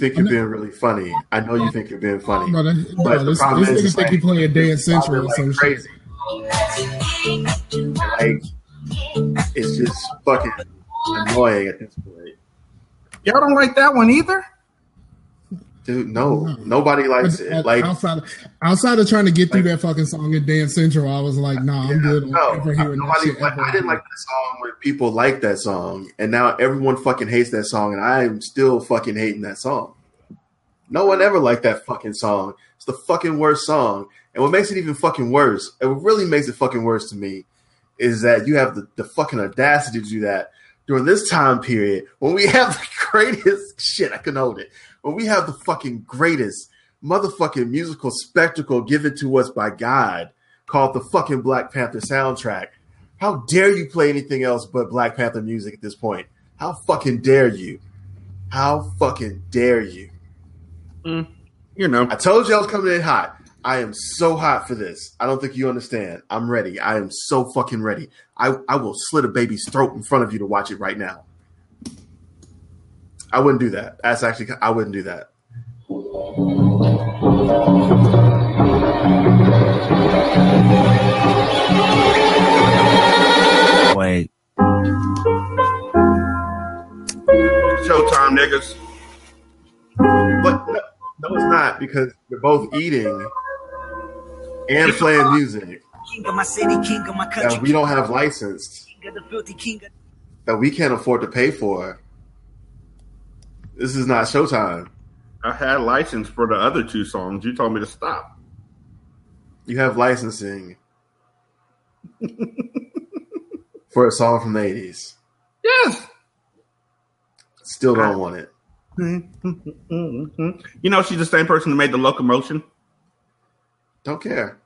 Think you're being really funny. I know you think you're being funny. No, that, But no, the this, problem this is, nigga it's think like- he playing Dance Central or like some shit. crazy. Like it's just fucking annoying at this point, Y'all don't like that one either? Dude. No, nobody likes But, it. Like outside, outside of trying to get through that fucking song at Dance Central, I was like, nah, I'm good no, ever hearing that nobody. Like, ever I didn't like that song when people like that song, and now everyone fucking hates that song, and I'm still fucking hating that song. No one ever liked that fucking song. It's the fucking worst song. And what makes it even fucking worse, and what really makes it fucking worse to me, is that you have the, the fucking audacity to do that during this time period when we have the greatest shit, I can hold it. When we have the fucking greatest motherfucking musical spectacle given to us by God called the fucking Black Panther soundtrack. How dare you play anything else but Black Panther music at this point? How fucking dare you? How fucking dare you? Mm, you know. I told you I was coming in hot. I am so hot for this. I don't think you understand. I'm ready. I am so fucking ready. I, I will slit a baby's throat in front of you to watch it right now. I wouldn't do that. That's actually I wouldn't do that. Wait. Showtime, niggas. But no, no, it's not because we're both eating and playing music King of my city, king of my country. that we don't have licensed King of the filthy king of that we can't afford to pay for. This is not Showtime. I had license for the other two songs. You told me to stop. You have licensing for a song from the 80s. Yes. Still don't want it. You know, she's the same person who made the locomotion. Don't care.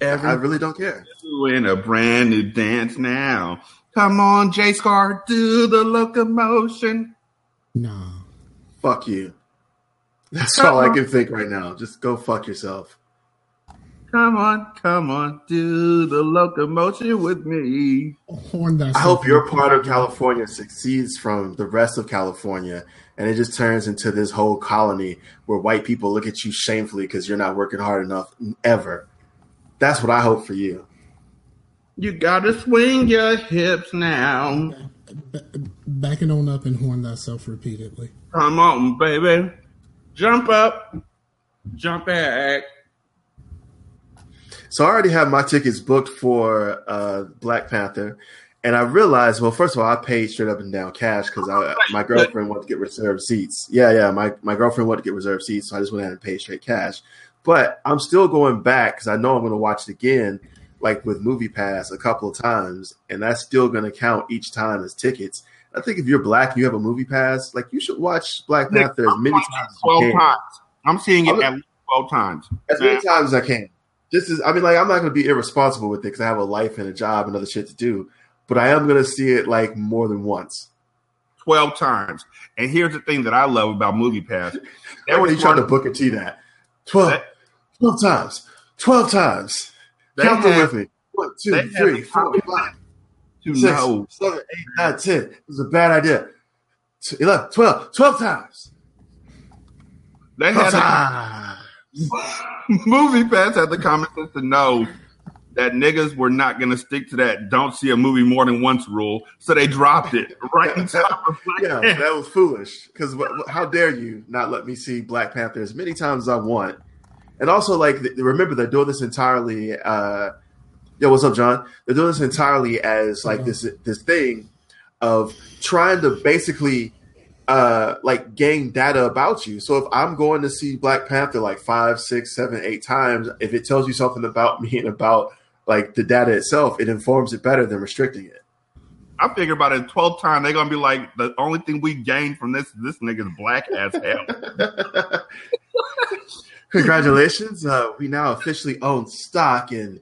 Every I really don't care. in a brand new dance now. Come on, J Scar, do the locomotion. No. Fuck you. That's all I can think right now. Just go fuck yourself. Come on, come on, do the locomotion with me. Horn that I hope stuff your part of California succeeds from the rest of California and it just turns into this whole colony where white people look at you shamefully because you're not working hard enough ever. That's what I hope for you. You gotta swing your hips now. Backing on up and horn thyself repeatedly. Come on, baby. Jump up, jump back. So I already have my tickets booked for uh, Black Panther, And I realized, well, first of all, I paid straight up and down cash because my girlfriend wanted to get reserved seats. Yeah, yeah, my, my girlfriend wanted to get reserved seats, so I just went ahead and paid straight cash. But I'm still going back because I know I'm going to watch it again, like with Movie Pass, a couple of times, and that's still going to count each time as tickets. I think if you're black, you have a Movie Pass, like you should watch Black Panther as many times as you can. times. I'm seeing it I'm- at least twelve times. As many times as I can. This is, I mean, like, I'm not going to be irresponsible with it because I have a life and a job and other shit to do, but I am going to see it like more than once. 12 times. And here's the thing that I love about Movie Pass. That was was trying to book a T that. 12, That- 12 times. 12 times. Count them with me. One, two, they have three, four, five, to six, know seven, eight, nine, ten. It was a bad idea. T- 11, 12, 12 times. they 12 had the. Movie Pass had the common sense to know that niggas were not going to stick to that don't see a movie more than once rule. So they dropped it right in top of Black Yeah, Panther. that was foolish. Because how dare you not let me see Black Panther as many times as I want? And also, like, th- remember they're doing this entirely. Uh, yo, what's up, John? They're doing this entirely as like this this thing of trying to basically uh like gain data about you. So if I'm going to see Black Panther like five, six, seven, eight times, if it tells you something about me and about like the data itself, it informs it better than restricting it. I figure about it 12 time they're gonna be like the only thing we gained from this this nigga's black as hell. Congratulations. Uh, we now officially own stock in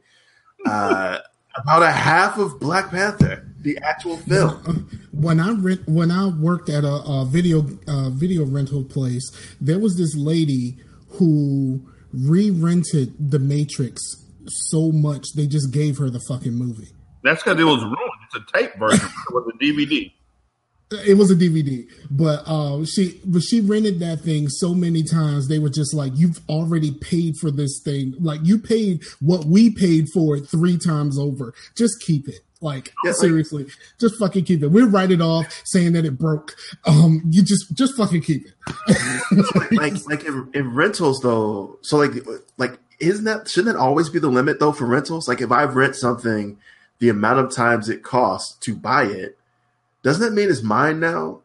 uh, about a half of Black Panther, the actual film. when I rent when I worked at a, a video uh, video rental place, there was this lady who re-rented The Matrix so much they just gave her the fucking movie. That's because it was ruined. It's a tape version. It was a DVD. It was a DVD, but uh, she but she rented that thing so many times they were just like, "You've already paid for this thing. Like you paid what we paid for it three times over. Just keep it." Like Yeah, like- seriously, just fucking keep it. We'll write it off saying that it broke. Um, you just just fucking keep it. like like in, in rentals though. So like like isn't that shouldn't that always be the limit though for rentals? Like if I rent something, the amount of times it costs to buy it, doesn't that mean it's mine now?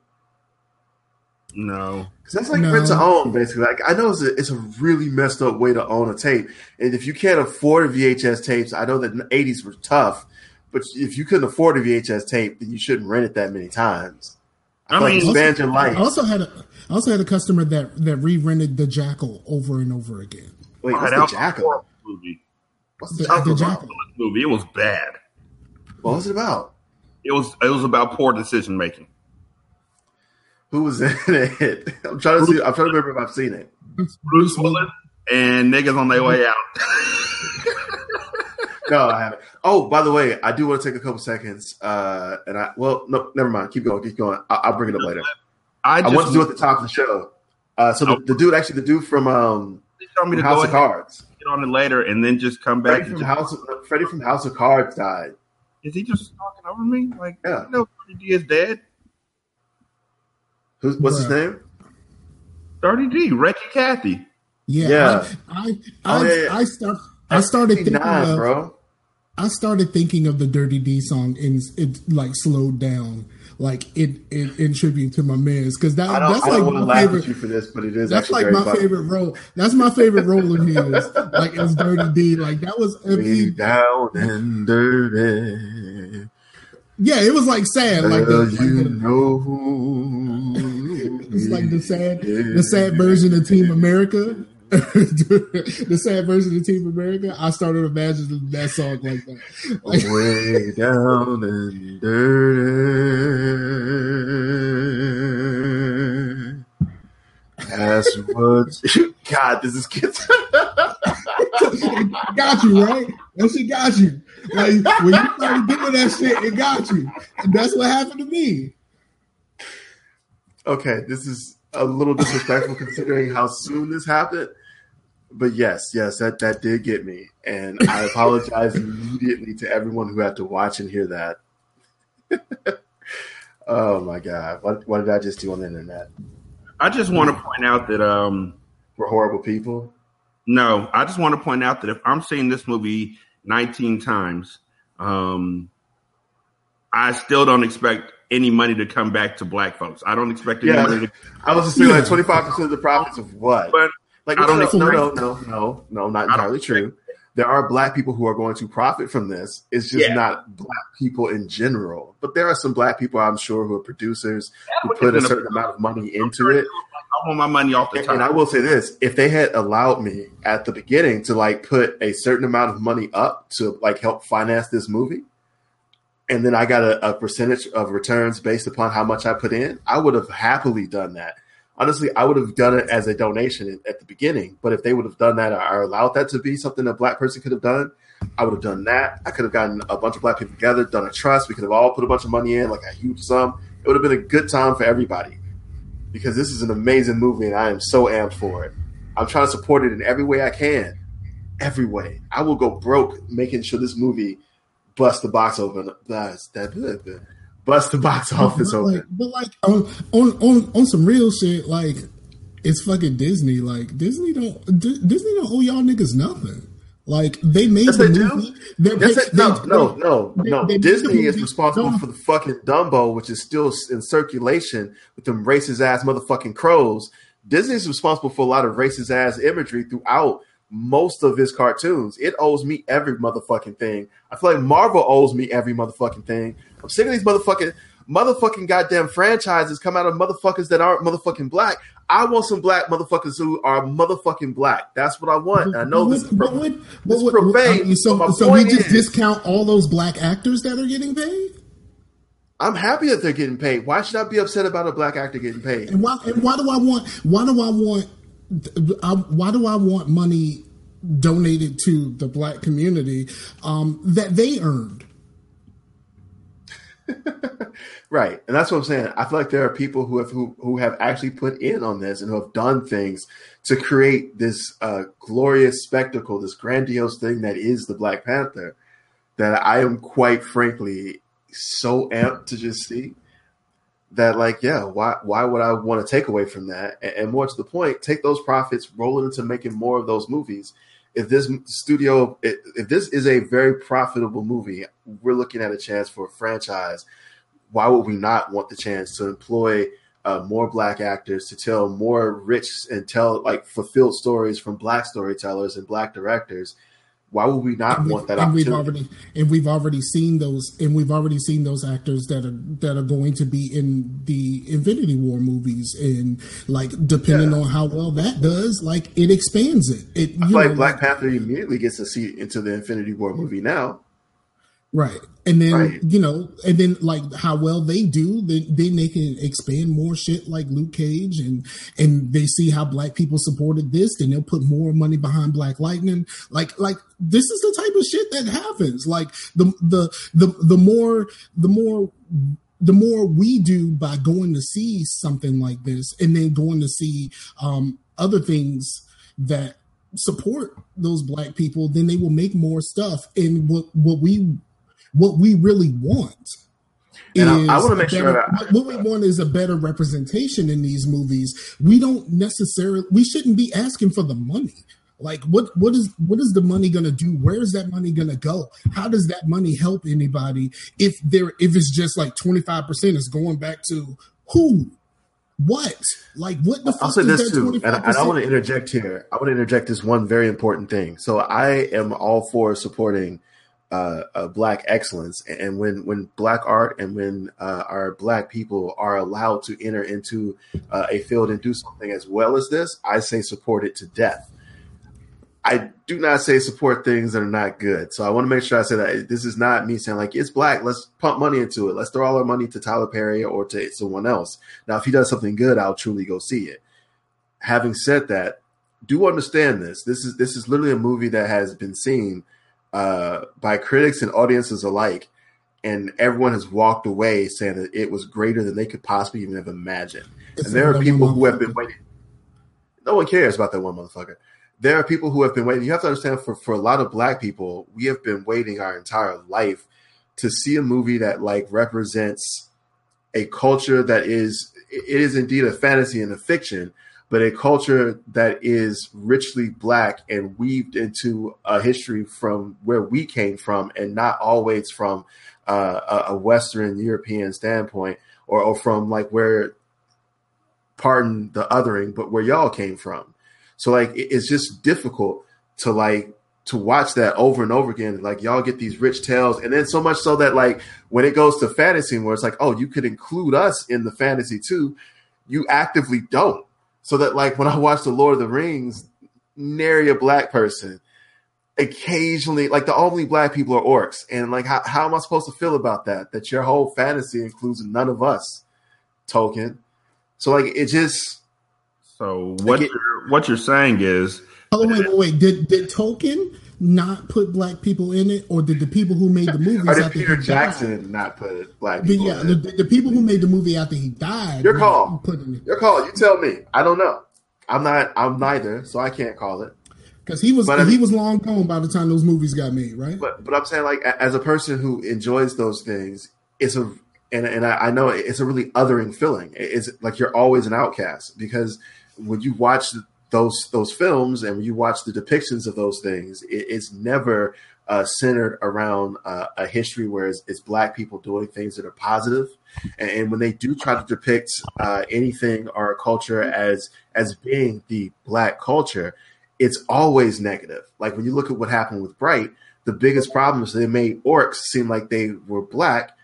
No. Because that's like No. rent to own, basically. Like I know it's a, it's a really messed up way to own a tape, and if you can't afford VHS tapes, I know that the '80s were tough, but if you couldn't afford a VHS tape, then you shouldn't rent it that many times. I, I feel like mean- it your life. I also had a I also had a customer that that re-rented The Jackal over and over again. Wait, what's the was a Jackal? movie. What's The, the the? Jackal. Movie. It was bad. What was it about? It was it was about poor decision making. Who was in it? I'm trying to see. I'm trying to remember if I've seen it. Bruce Willis and niggas on their way out. No, I haven't. Oh, by the way, I do want to take a couple seconds. Uh, and I well, no, never mind. Keep going. Keep going. I, I'll bring it up later. I I want to do it at the top of the show. Uh, so the, the dude, actually, the dude from um, told me to House go of Cards, get on it later and then just come back. Freddie from just- House, of, Freddie from House of Cards died. Is he just talking over me? Like, Yeah. no, Dirty D is dead. Who's what's his name? Dirty D, Reggie Cathy. Yeah, Yeah. I I Oh, I, yeah, yeah. I start I started thinking of bro. I started thinking of the Dirty D song and it like slowed down, like it, it in tribute to my man's because that that's I don't like my favorite. you for this, but it is That's like my funny. favorite role. That's my favorite role of his. Like as Dirty D. Like that was. Way down and dirty. yeah, it was like sad. Like the, like you the know. it's like the sad the sad version of Team America. the sad version of Team America. I started imagining that song like that. Like, Way down and dirty. That's what. God, this is kids. got you right. That shit got you. Like when you started doing that shit, it got you. And that's what happened to me. okay, this is a little disrespectful considering how soon this happened. But yes, yes, that that did get me, and I apologize immediately to everyone who had to watch and hear that. oh my god, what what did I just do on the internet? I just want to point out that um We're horrible people. no, I just want to point out that if I'm seeing this movie 19 times, um I still don't expect any money to come back to black folks. I don't expect any Yeah, money to I was just saying like twenty five percent of the profits of what? but Like I don't no, no, no, no, no, not entirely true. There are black people who are going to profit from this. It's just Yeah. not black people in general. But there are some black people I'm sure who are producers who put a certain amount of money into it. I want my money off the And, top. and I will say this: if they had allowed me at the beginning to like put a certain amount of money up to like help finance this movie, and then I got a, a percentage of returns based upon how much I put in, I would have happily done that. Honestly, I would have done it as a donation at the beginning. But if they would have done that or, allowed that to be something a black person could have done, I would have done that. I could have gotten a bunch of black people together, done a trust. We could have all put a bunch of money in, like a huge sum. It would have been a good time for everybody because this is an amazing movie and I am so amped for it. I'm trying to support it in every way I can. Every way. I will go broke making sure this movie bust the box open. Bust, that, bust the box office but open. like, but like on, on on on some real shit, like it's fucking Disney. Like Disney don't D- Disney don't owe y'all niggas nothing. Like they made Yes, the they do. movie. They, Yes, they- no, they- no, no, no. they Disney is responsible No, for the fucking Dumbo, which is still in circulation with them racist ass motherfucking crows. Disney is responsible for a lot of racist ass imagery throughout most of his cartoons. It owes me every motherfucking thing. I feel like Marvel owes me every motherfucking thing. I'm sick of these motherfucking motherfucking goddamn franchises come out of motherfuckers that aren't motherfucking black. I want some black motherfuckers who are motherfucking black. That's what I want. And I know this is pro- what- this but is what- profane. I mean, so so we just is- discount all those black actors that are getting paid. I'm happy that they're getting paid. Why should I be upset about a black actor getting paid? And why and why do I want why do I want I, why do I want money donated to the black community um, that they earned? Right, and that's what I'm saying. I feel like there are people who have who, who have actually put in on this and who have done things to create this uh, glorious spectacle, this grandiose thing that is the Black Panther. That I am quite frankly so amped to just see. That like, yeah, why why would I want to take away from that? And, and more to the point, take those profits, roll it into making more of those movies. If this studio, if this is a very profitable movie, we're looking at a chance for a franchise why would we not want the chance to employ uh, more black actors to tell more rich and tell like fulfilled stories from black storytellers and black directors? Why would we not we, want that and we've already and we've already seen those and we've already seen those actors that are that are going to be in the Infinity War movies and like depending Yeah. on how well that does, like it expands it. It I you feel like Black Panther immediately gets a seat into the Infinity War movie now. Right. And then, Right. you know, and then like how well they do, then, then they can expand more shit like Luke Cage and and they see how black people supported this, then they'll put more money behind Black Lightning. Like like this is the type of shit that happens. Like the the the the more the more the more we do by going to see something like this and then going to see um other things that support those black people, then they will make more stuff. And what what we what we really want And I- is I wanna a make sure better- that- what we want is a better representation in these movies. We don't necessarily we shouldn't be asking for the money. Like what what is what is the money gonna do? Where is that money gonna go? How does that money help anybody if there if it's just like 25% is going back to who? What? Like what the fuck I'll say is this that too, and, 25%? and I want to interject here. I want to interject this one very important thing. So I am all for supporting uh, uh, black excellence, and when when black art and when uh, our black people are allowed to enter into uh, a field and do something as well as this, I say support it to death. I do not say support things that are not good. So I want to make sure I say that this is not me saying like it's black. Let's pump money into it. Let's throw all our money to Tyler Perry or to someone else. Now, if he does something good, I'll truly go see it. Having said that, do understand this. This is this is literally a movie that has been seen uh, by critics and audiences alike, and everyone has walked away saying that it was greater than they could possibly even have imagined. It's and there are people who have been waiting. No one cares about that one motherfucker. There are people who have been waiting. You have to understand for, for a lot of black people, we have been waiting our entire life to see a movie that like represents a culture that is it is indeed a fantasy and a fiction, but a culture that is richly black and weaved into a history from where we came from and not always from uh, a, Western European standpoint, or, or from like where, pardon the othering, but where y'all came from. So like it's just difficult to like to watch that over and over again. Like y'all get these rich tales, and then so much so that like when it goes to fantasy, where it's like, oh, you could include us in the fantasy too, you actively don't. So that like when I watch the Lord of the Rings, nary a black person. Occasionally, like the only black people are orcs, and like how, how am I supposed to feel about that? That your whole fantasy includes none of us, Tolkien. So like it just So what Like it- you're, what you're saying is Oh wait, wait, wait. Did did Tolkien not put black people in it, or did the people who made the movies or did after Peter Jackson not put black people? the, yeah, in the, it? the, people who made the movie after he died. Your call. Put in it Your call. You tell me. I don't know. I'm not. I'm neither, so I can't call it. because he was But he was long gone by the time those movies got made, right? But but I'm saying like as a person who enjoys those things, it's a and and I, I know it's a really othering feeling. It's like you're always an outcast because when you watch those those films and you watch the depictions of those things, it, it's never uh, centered around uh, a history where it's, it's black people doing things that are positive. And, and when they do try to depict uh, anything or a culture as as being the black culture, it's always negative. Like when you look at what happened with Bright, the biggest problem is they made orcs seem like they were black,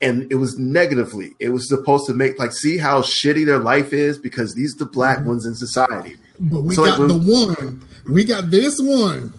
and it was negatively. It was supposed to make like see how shitty their life is because these are the black ones in society. But we So, got the one. We got this one.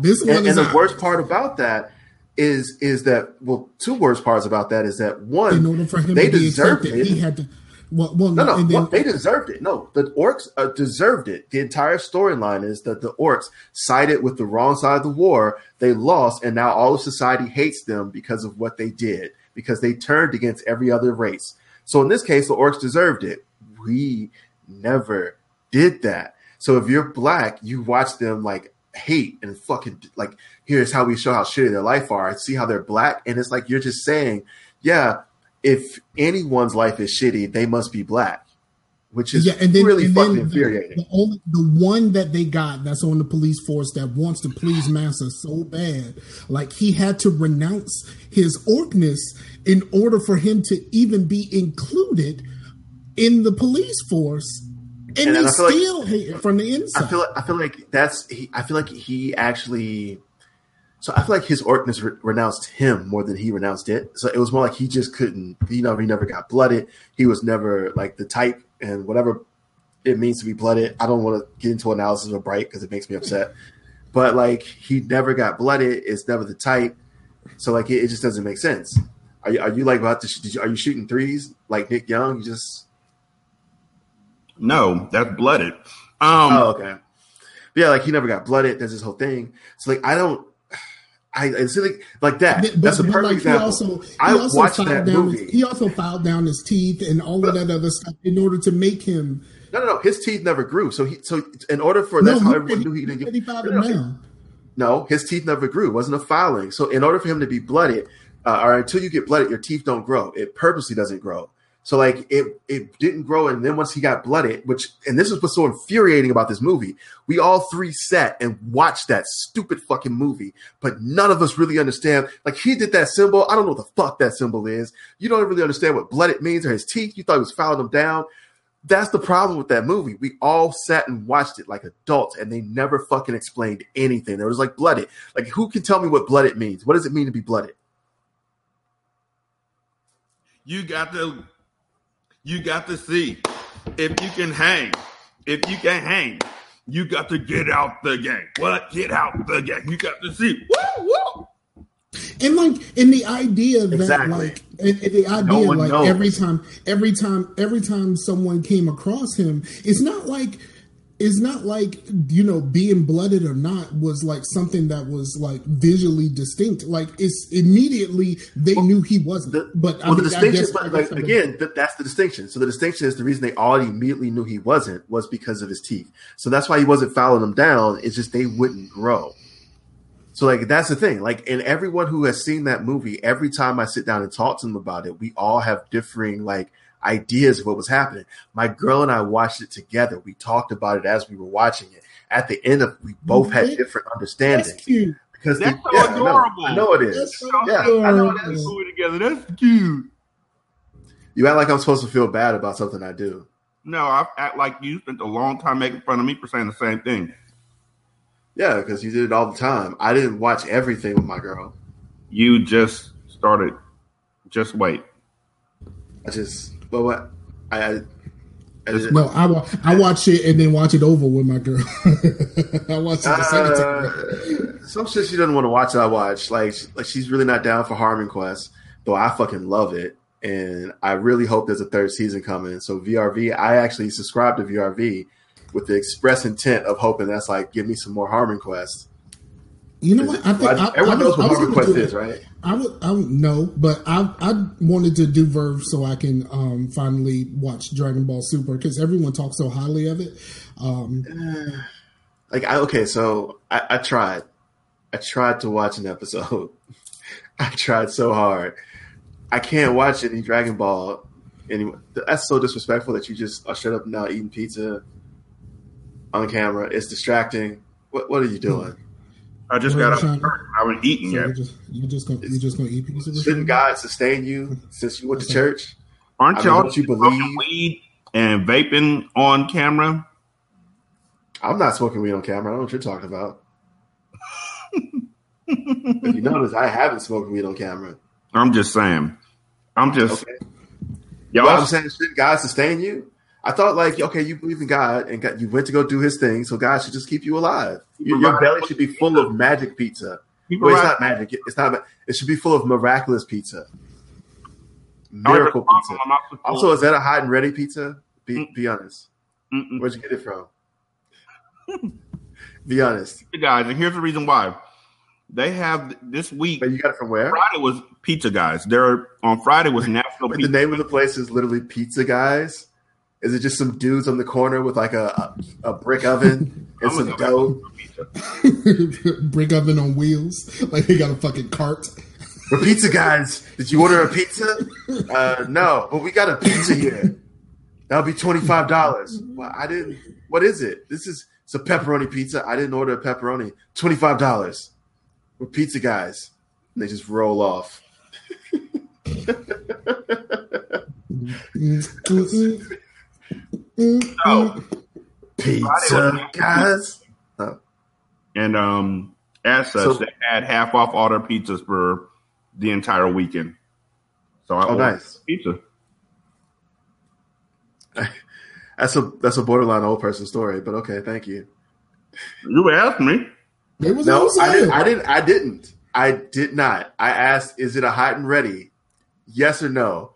This one And, the out. worst part about that is is that well, two worst parts about that is that one in order for him they to deserved it. he had to. Well, well No, no, then, what- they deserved it. No, the orcs uh, deserved it. The entire storyline is that the orcs sided with the wrong side of the war. They lost, and now all of society hates them because of what they did, because they turned against every other race. So in this case, the orcs deserved it. We never did that. So if you're black, you watch them like hate and fucking like, here's how we show how shitty their life are. See how they're black, and it's like you're just saying, yeah, if anyone's life is shitty, they must be black, which is yeah, and then really and fucking then infuriating. The, the only the one that they got that's on the police force that wants to please massa so bad, like he had to renounce his orcness in order for him to even be included in the police force, and, And they feel like- still hate it from the inside. I feel like I feel like that's he, I feel like he actually. So I feel like his orcness re- renounced him more than he renounced it. So it was more like he just couldn't. You know, he never got blooded. He was never like the type and whatever it means to be blooded. I don't want to get into analysis of Bright because it makes me upset. But like he never got blooded. It's never the type. So like it, it just doesn't make sense. Are you, are you like about to? sh- you, are you shooting threes like Nick Young? You just no, that's blooded. Um, Oh, okay. Yeah, like he never got blooded. There's this whole thing. So like I don't. I it's like like that. But- That's a perfect like, example. He also, he I also watched that down movie. His, he also filed down his teeth and all of that other stuff in order to make him. no, no, no. His teeth never grew. So he so in order for No, that's how he everyone said knew he didn't get. he filed no, no, no, his teeth never grew. It wasn't a filing. So in order for him to be blooded, uh, or until you get blooded, your teeth don't grow. It purposely doesn't grow. So like it it didn't grow, and then once he got blooded, which and this is what's so infuriating about this movie. We all three sat and watched that stupid fucking movie, but none of us really understand. Like he did that symbol. I don't know what the fuck that symbol is. You don't really understand what blooded means or his teeth. You thought he was filing them down. That's the problem with that movie. We all sat and watched it like adults, and they never fucking explained anything. There was like blooded. Like who can tell me what blooded means? What does it mean to be blooded? you got to, you got to see if you can hang. If you can hang, you got to get out the game. What? Get out the game. You got to see. Woo, woo. And like, in the idea that Exactly. like, and, and the idea one like knows. every time, every time, every time someone came across him, it's not like. It's not like you know being blooded or not was like something that was like visually distinct. Like it's immediately they knew he wasn't. The, but I well, the mean, I distinction, but I like again, th- that's the distinction. So the distinction is the reason they all immediately knew he wasn't was because of his teeth. So that's why he wasn't fouling them down. It's just they wouldn't grow. So like that's the thing. Like, and everyone who has seen that movie, every time I sit down and talk to them about it, we all have differing like ideas of what was happening. My girl and I watched it together. We talked about it as we were watching it. At the end of, we both had Okay. different that's understandings cute. Because That's so yeah, I know. adorable. I know it is. That's so yeah, I know it adorable. together. That's cute. You act like I'm supposed to feel bad about something I do. No, I act like you spent a long time making fun of me for saying the same thing. Yeah, because you did it all the time. I didn't watch everything with my girl. You just started. Just wait. I just, but what? I, I, I No, I wa- I watch it and then watch it over with my girl. I watch it the second time. Uh, some shit she doesn't want to watch. I watch like like she's really not down for Harmon Quest, though I fucking love it, and I really hope there's a third season coming. So VRV, I actually subscribed to VRV with the express intent of hoping that's like give me some more Harmon Quest. You know what? I think I, Everyone I, knows what Harmon Quest is, right? I would, I would no, but I I wanted to do VRV so I can um, finally watch Dragon Ball Super because everyone talks so highly of it. Um, Like I okay, so I, I tried. I tried to watch an episode. I tried so hard. I can't watch any Dragon Ball anymore. That's so disrespectful that you just are straight up now eating pizza on camera. It's distracting. What what are you doing? I just What got are up. you trying- first. I haven't eaten so yet. you just you just gonna you just gonna eat pizza? with Shouldn't? God sustain you since you went to church? Aren't I mean, y'all don't you believe- weed and vaping on camera? I'm not smoking weed on camera. I don't know what you're talking about. if you notice, I haven't smoked weed on camera. I'm just saying. I'm just Okay. y'all. Well, I'm saying, should God sustain you? I thought, like, okay, you believe in God and God, you went to go do His thing, so God should just keep you alive. Your, your belly should be full of magic pizza. Well, it's not magic. It's not. It should be full of miraculous pizza, miracle pizza. I'm not supposed- Also, is that a hot and ready pizza? Be, be honest. Mm-mm. Where'd you get it from? be honest. guys, and here's the reason why. They have this week. But you got it from where? Friday was Pizza Guys. There on Friday was National But the name of the place is literally Pizza Guys. Is it just some dudes on the corner with like a a, a brick oven and some dough? back to Pizza. Brick oven on wheels, like they got a fucking cart. We're pizza guys. Did you order a pizza? Uh, no, but we got a pizza here. That'll be twenty five dollars. Well, I didn't. What is it? This is it's a pepperoni pizza. I didn't order a pepperoni. Twenty five dollars. We're pizza guys. And they just roll off. Mm-mm. So, Pizza guys. Oh, and um, as such, So- they had half off all their pizzas for the entire weekend. So I Oh, ordered nice. pizza. that's a that's a borderline old person story. But okay, thank you. You asked me. They was No, I didn't. I didn't. I didn't. I did not. I asked, "Is it a hot and ready? Yes or no?"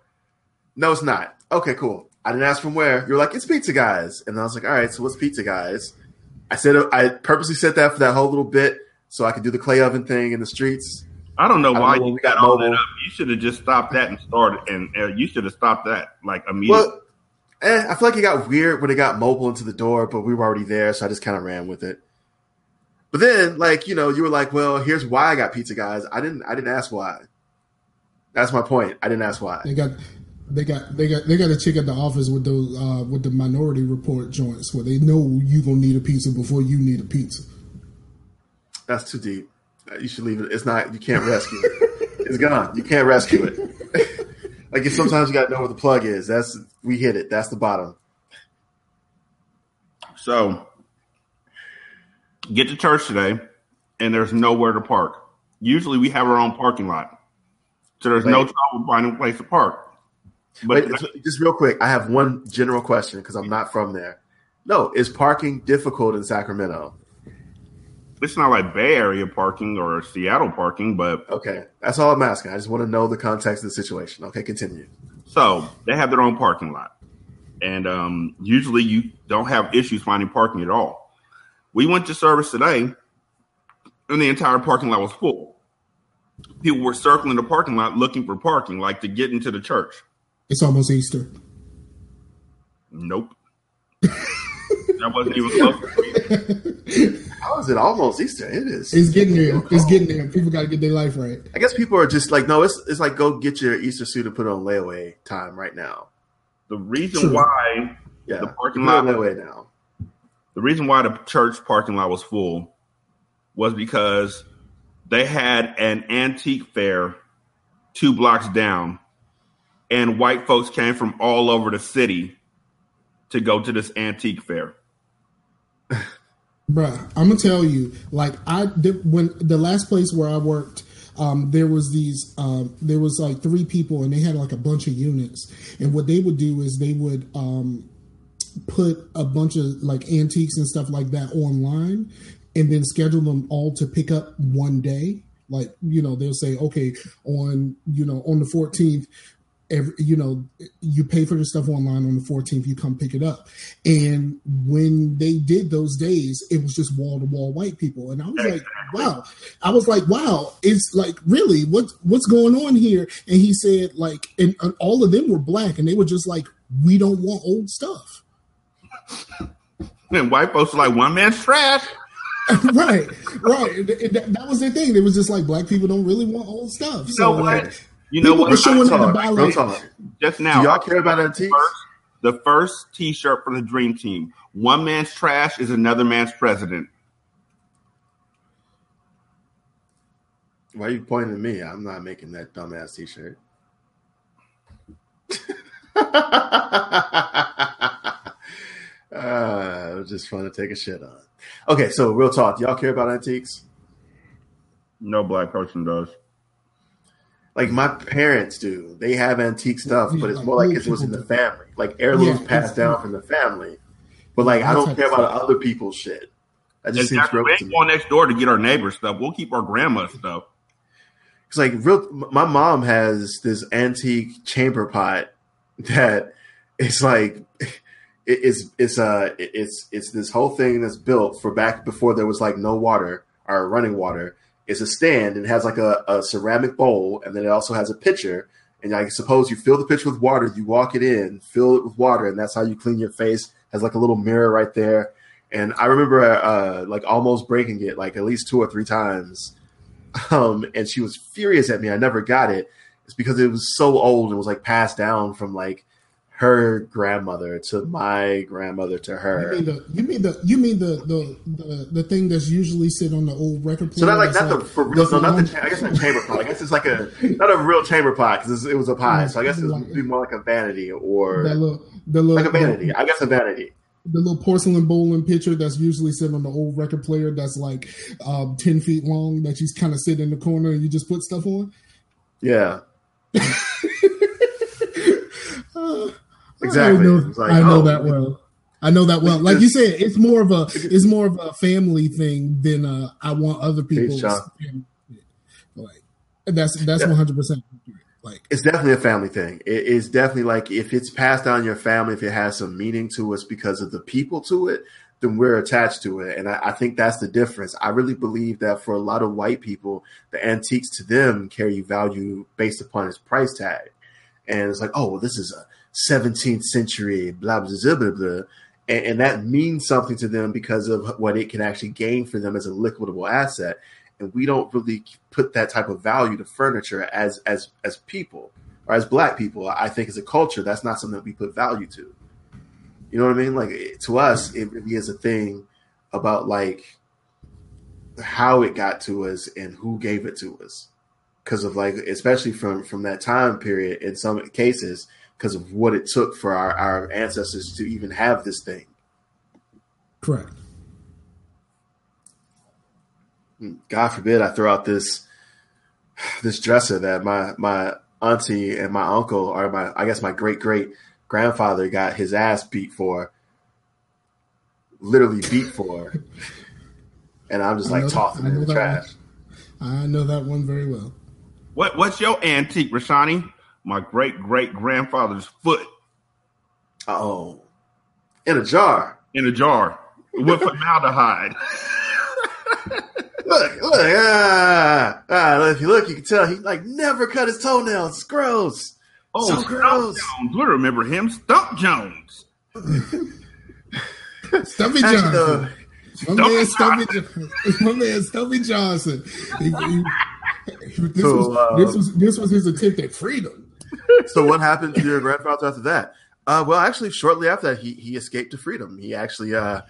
No, it's not. Okay, cool. I didn't ask from where. You're like, "It's Pizza Guys," and I was like, "All right, so what's Pizza Guys?" I said I purposely said that for that whole little bit so I could do the clay oven thing in the streets. I don't know I don't why know you got got all that mobile. up. You should have just stopped that and started, and uh, you should have stopped that like immediately. Well, eh, I feel like it got weird when it got mobile into the door, but we were already there, so I just kind of ran with it. But then, like you know, you were like, "Well, here's why I got Pizza Guys." I didn't. I didn't ask why. That's my point. I didn't ask why. They got they got they got they got a chick at the office with those uh, with the minority report joints where they know you gonna need a pizza before you need a pizza. That's too deep. You should leave it. It's not. You can't rescue it. It's gone. You can't rescue it. like if sometimes you got to know where the plug is. That's we hit it. That's the bottom. So get to church today, and there's nowhere to park. Usually we have our own parking lot, so there's no trouble finding a place to park. But Wait, just real quick. I have one general question because I'm not from there. No, is parking difficult in Sacramento? it's not like Bay Area parking or Seattle parking, but Okay, that's all I'm asking. I just want to know the context of the situation. Okay, continue. so they have their own parking lot, and um, usually you don't have issues finding parking at all. We went to service today, and the entire parking lot was full. People were circling the parking lot looking for parking, like to get into the church. It's almost Easter. Nope. that wasn't even close. How is it almost Easter? It is. It's getting there. It's getting there. People got to get their life right. I guess people are just like, no, it's it's like go get your Easter suit and put it on layaway time right now. The reason True. why Yeah, The parking put it on lot- layaway now. the reason why the church parking lot was full was because they had an antique fair two blocks down, and white folks came from all over the city to go to this antique fair. Bruh, I'm gonna tell you, like I did when the last place where I worked, um, there was these, um, there was like three people, and they had like a bunch of units, and what they would do is they would um, put a bunch of like antiques and stuff like that online, and then schedule them all to pick up one day. Like you know, they'll say, okay, on you know on the 14th, every you know you pay for the stuff online on the 14th you come pick it up. And when they did those days it was just wall to wall white people. And i was like wow. I was like wow it's like really what what's going on here? And he said like and, and all of them were black and they were just like we don't want old stuff. And white folks are like one man's trash. right right. That, that was their thing. They was just like black people don't really want old stuff. You so know what? Like, You know people what? were showing Real up to talk, buy real talk. Just now, Do y'all care about antiques? first, the first T-shirt for the Dream Team. One man's trash is another man's president. Why are you pointing at me? I'm not making that dumbass t-shirt. uh, it was just fun to take a shit on. Okay, so real talk. Y'all care about antiques? No black person does. Like my parents do. They have antique stuff, but it's more like old it was in the family. Like heirlooms Yeah, passed down from the family. But like I don't care about other people's shit. I just seems Exactly. We gross to ain't me. going next door to get our neighbor's stuff. We'll keep our grandma's stuff. It's like real. My mom has this antique chamber pot that it's like it's it's uh it's it's this whole thing that's built for back before there was like no water or running water. It's a stand and it has like a, a ceramic bowl and then it also has a pitcher. And I suppose you fill the pitcher with water, you walk it in, fill it with water, and that's how you clean your face. Has like a little mirror right there. And I remember uh, like almost breaking it like at least two or three times um, and she was furious at me. I never got it. It's because it was so old and was like passed down from like her grandmother to my grandmother to You her. mean the you mean the you mean the the the, the thing that's usually sit on the old record player? So not like not the for real, no, not the cha- I guess not chamber pot. I guess it's like a not a real chamber pot because it was a pie. So I guess it Like- would be more like a vanity or that little the little like a vanity. I guess a vanity. the little porcelain bowling pitcher that's usually sitting on the old record player that's like um, ten feet long that you kind of sit in the corner and you just put stuff on. Yeah, Uh, Exactly. I know, like, I know oh, that well. I know that well. Like you said, it's more of a it's more of a family thing than uh, I want other people. Like that's that's one hundred percent. Like it's definitely a family thing. It is definitely like if it's passed down your family, if it has some meaning to us because of the people to it, then we're attached to it. And I, I think that's the difference. I really believe that for a lot of white people, the antiques to them carry value based upon its price tag. And it's like, oh, well, this is a 17th century, blah, blah, blah, blah, blah. And, and that means something to them because of what it can actually gain for them as a liquidable asset. And we don't really put that type of value to furniture as as as people or as black people i think as a culture. That's not something that we put value to. You know what i mean? Like to us it really is a thing about like how it got to us and who gave it to us. Because of like especially from from that time period in some cases because of what it took for our, our ancestors to even have this thing correct. Hmm. God forbid I throw out this this dresser that my my auntie and my uncle or my I guess my great great grandfather got his ass beat for, literally beat for, and I'm just I like tossing I it in the that trash. I know that one very well. What what's your antique, Rashani? My great great grandfather's foot Oh, in a jar. in a jar with formaldehyde. Look, look, ah, ah, if you look, you can tell he like never cut his toenails. It's gross. Oh, So Stump gross. Jones. We remember him, Stump Jones. Stumpy Actually, Johnson. uh, My man, Stumpy Johnson. My man, Stumpy Johnson. He- he- this, So, was, uh, this was this was his attempt at freedom. so what happened to your grandfather after that? Uh, well, actually, shortly after that, he he escaped to freedom. He actually uh,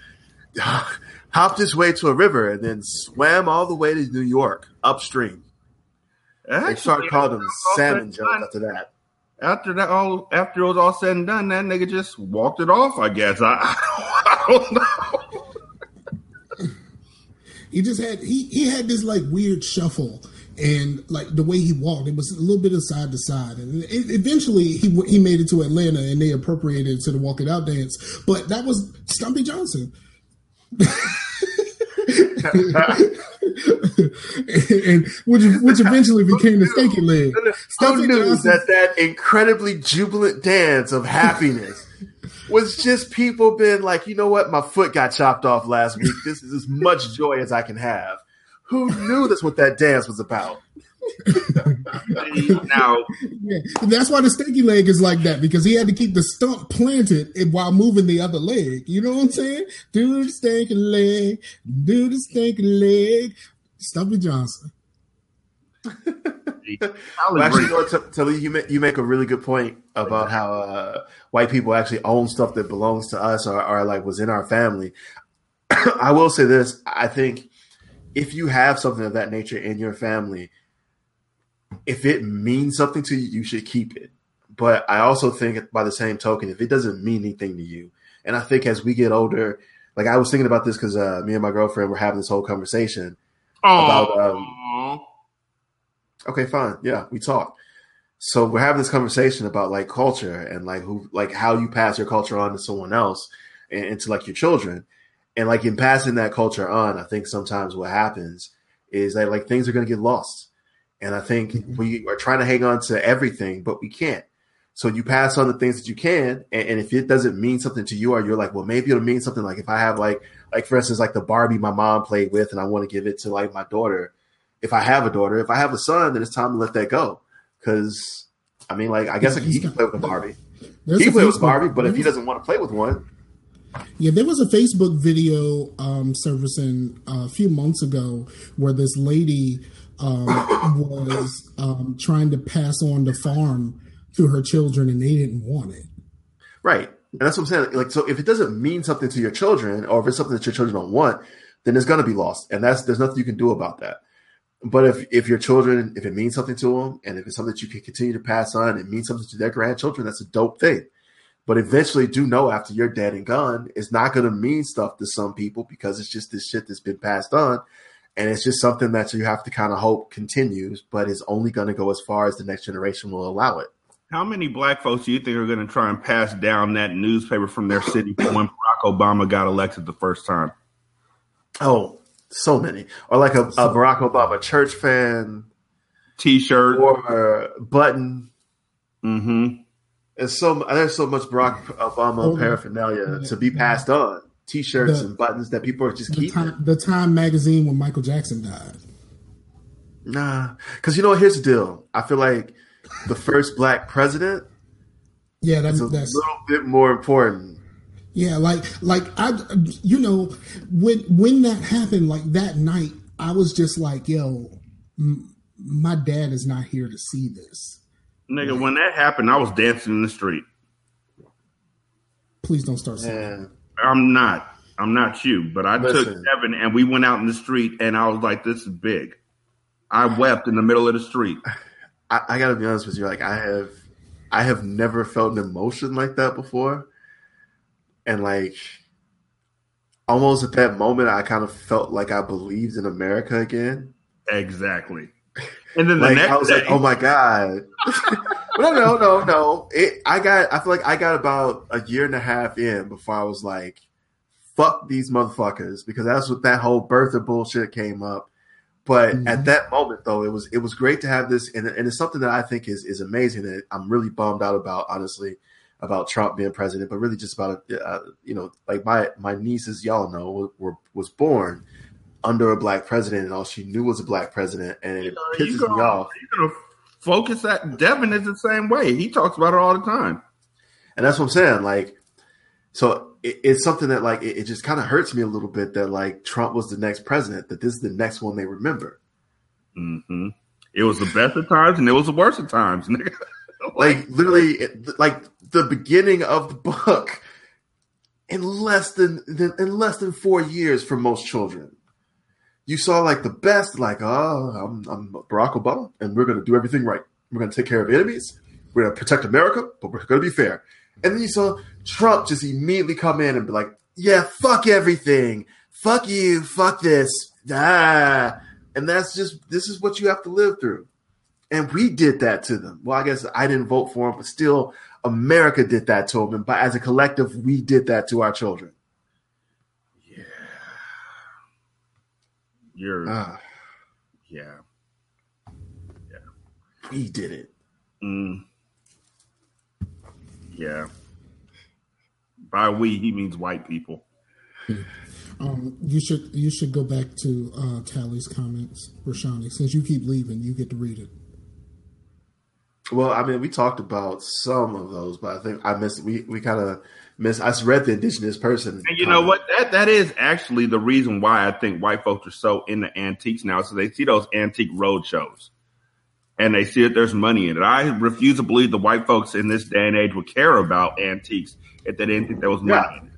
hopped his way to a river and then swam all the way to New York upstream. They started calling him Salmon Jones after that. After that, all after it was all said and done, that nigga just walked it off. I guess I, I don't know. He just had he he had this like weird shuffle and like the way he walked, it was a little bit of side to side. And eventually he he made it to Atlanta and they appropriated it to the Walk It Out dance. But that was Stumpy Johnson. and which which eventually became the stanky leg. Who Stumpy knew Johnson- that that incredibly jubilant dance of happiness was just people being like, you know what, my foot got chopped off last week. This is as much joy as I can have. Who knew that's what that dance was about? now, Yeah, that's why the stanky leg is like that because he had to keep the stump planted while moving the other leg. You know what I'm saying? Do the stanky leg, do the stanky leg. Stumpy Johnson. Well, actually, you know what, T- you make, you make a really good point about how uh, white people actually own stuff that belongs to us or, or like was in our family. I will say this: I think if you have something of that nature in your family, if it means something to you, you should keep it. But I also think, by the same token, if it doesn't mean anything to you, and I think as we get older, like I was thinking about this because uh, me and my girlfriend were having this whole conversation about um, Okay, fine. Yeah, we talk. So we're having this conversation about like culture and like who, like how you pass your culture on to someone else and, and to like your children. And like in passing that culture on, I think sometimes what happens is that like things are going to get lost. And I think we are trying to hang on to everything, but we can't. So you pass on the things that you can, and, and if it doesn't mean something to you, or you're like, well, maybe it'll mean something. Like if I have like, like for instance, like the Barbie my mom played with, and I want to give it to like my daughter. If I have a daughter, if I have a son, then it's time to let that go. Because I mean, like I guess like, he can play with a Barbie. There's He can play with Barbie, but if he doesn't want to play with one, Yeah, there was a Facebook video um, servicing uh, a few months ago where this lady um, was um, trying to pass on the farm to her children, and they didn't want it. Right. And that's what I'm saying. Like, so if it doesn't mean something to your children, or if it's something that your children don't want, then it's going to be lost. And that's, there's nothing you can do about that. But if, if your children, if it means something to them, and if it's something that you can continue to pass on, it means something to their grandchildren, that's a dope thing. But eventually, do know after you're dead and gone, it's not going to mean stuff to some people because it's just this shit that's been passed on. And it's just something that you have to kind of hope continues, but is only going to go as far as the next generation will allow it. How many black folks do you think are going to try and pass down that newspaper from their city when Barack Obama got elected the first time? Oh, so many. Or like a, a Barack Obama church fan T-shirt. or button. Mm-hmm. There's so there's so much Barack Obama paraphernalia yeah. to be passed on. T-shirts The- and buttons that people are just The keeping. time, the time magazine when Michael Jackson died. Nah, because you know? Here's the deal. I feel like the first black president Yeah, that, is a that's little bit more important. Yeah, like like I, you know, when when that happened, like that night, I was just like, "Yo, m- my dad is not here to see this. Nigga, when that happened, I was dancing in the street. Please don't start saying." And I'm not. I'm not you, but I took Listen. Devin and we went out in the street and I was like, this is big. I wept in the middle of the street. I, I gotta be honest with you. Like I have, I have never felt an emotion like that before, and like almost at that moment, I kind of felt like I believed in America again. Exactly. And then the Like next I was day, like, oh my god. no, no, no, no. It. I got. I feel like I got about a year and a half in before I was like, fuck these motherfuckers, because that's what that whole birther bullshit came up. But Mhm. at that moment, though, it was it was great to have this, and, and it's something that I think is is amazing. That I'm really bummed out about, honestly, about Trump being president, but really just about uh, you know, like my my nieces, y'all know, were was born under a black president, and all she knew was a black president, and it pisses gonna, me off. you're gonna focus that Devin is the same way. He talks about it all the time. And that's what I'm saying. Like, so it, it's something that like it, it just kind of hurts me a little bit that like Trump was the next president, that this is the next one they remember. hmm It was the best of times and it was the worst of times, nigga. Like literally, it, like the beginning of the book, in less than, than in less than four years for most children. You saw like the best, like, oh, I'm, I'm Barack Obama, and we're going to do everything right. We're going to take care of enemies. We're going to protect America, but we're going to be fair. And then you saw Trump just immediately come in and be like, yeah, fuck everything. Fuck you. Fuck this. Ah. And that's just, this is what you have to live through. And we did that to them. Well, I guess I didn't vote for him, but still, America did that to them. By, as a collective, we did that to our children. You're Ah, yeah. Yeah. We did it. Mm. Yeah. By we, he means white people. Um, you should you should go back to uh, Tally's comments, Rashani. Since you keep leaving, you get to read it. Well, I mean, we talked about some of those, but I think I missed. We we kind of missed. I just read the indigenous person. And you know what? That that is actually the reason why I think white folks are so into antiques now. So they see those antique road shows, and they see that there's money in it. I refuse to believe the white folks in this day and age would care about antiques if they didn't think there was money. Yeah. in it.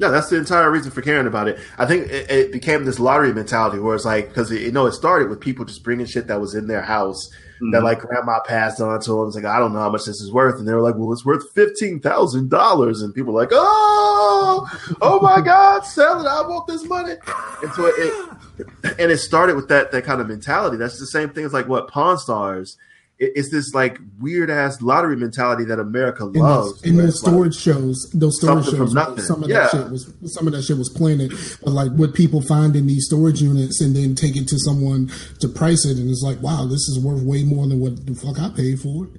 Yeah, that's the entire reason for caring about it. I think it, it became this lottery mentality where it's like because you know it started with people just bringing shit that was in their house that Mhm. like grandma passed on to them. It's like I don't know how much this is worth, and they were like, "Well, it's worth fifteen thousand dollars," and people were like, "Oh, oh my god, sell it! I want this money." And so it, and it started with that that kind of mentality. That's the same thing as like what Pawn Stars. It, it's this like weird ass lottery mentality that America In loves. those, in where those it's like- storage shows, those storage Something from shows, nothing. some of Yeah. that shit was some of that shit was planted. But like what people find in these storage units and then take it to someone to price it, and it's like, wow, this is worth way more than what the fuck I paid for it.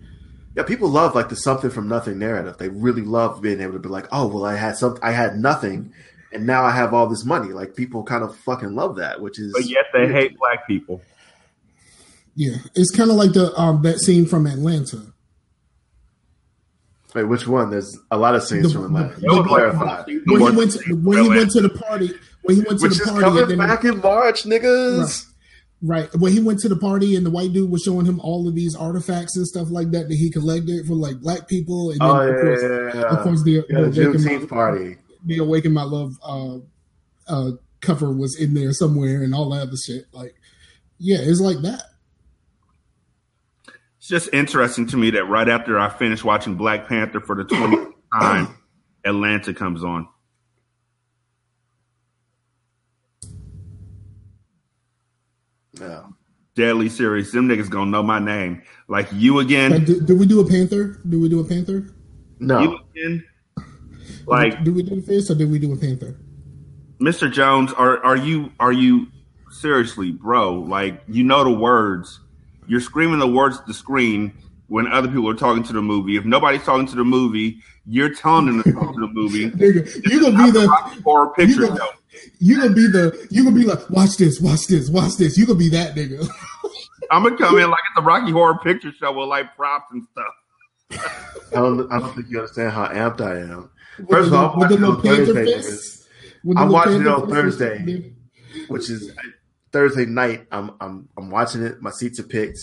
Yeah, people love like the something from nothing narrative. They really love being able to be like, oh, well, I had some, I had nothing, and now I have all this money. Like people kind of fucking love that, which is. But yet they hate black people. Yeah, it's kind of like the um, that scene from Atlanta. Wait, which one? There's a lot of scenes The- from Atlanta. the- You the- clarify. When he went to when he went to the party, when he went to Which the party, coming and then back in March, niggas. Right. When he went to the party and the white dude was showing him all of these artifacts and stuff like that that he collected for like black people. And then, Oh of yeah, course, yeah, yeah, yeah. of course, the, Yeah, the, the Juneteenth My- party. the Awaken My Love uh, uh, cover was in there somewhere and all that other shit. Like, yeah, it's like that. It's just interesting to me that right after I finished watching Black Panther for the 20th time, Atlanta comes on. Yeah. Deadly serious. Them niggas gonna know my name. Like you Like, again. did, did we do a Panther? Did we do a Panther? No. You again. Like did we do the face or did we do a Panther? Mr. Jones, are are you are you seriously, bro? Like you know the words. You're screaming the words at the screen when other people are talking to the movie. If nobody's talking to the movie, you're telling them to talk to the movie. Nigga, you gonna be the Rocky Horror Picture you gonna- Show. you gonna be the you gonna be like watch this, watch this, watch this. You gonna be that nigga. I'm gonna come in like it's the Rocky Horror Picture Show with like props and stuff. I don't. I don't think you understand how amped I am. First of all, I'm With the watching it little on Thursday, fist? niggas, With the I'm watching it on? Thursday. which is Thursday night. I'm I'm I'm watching it. My seats are picked.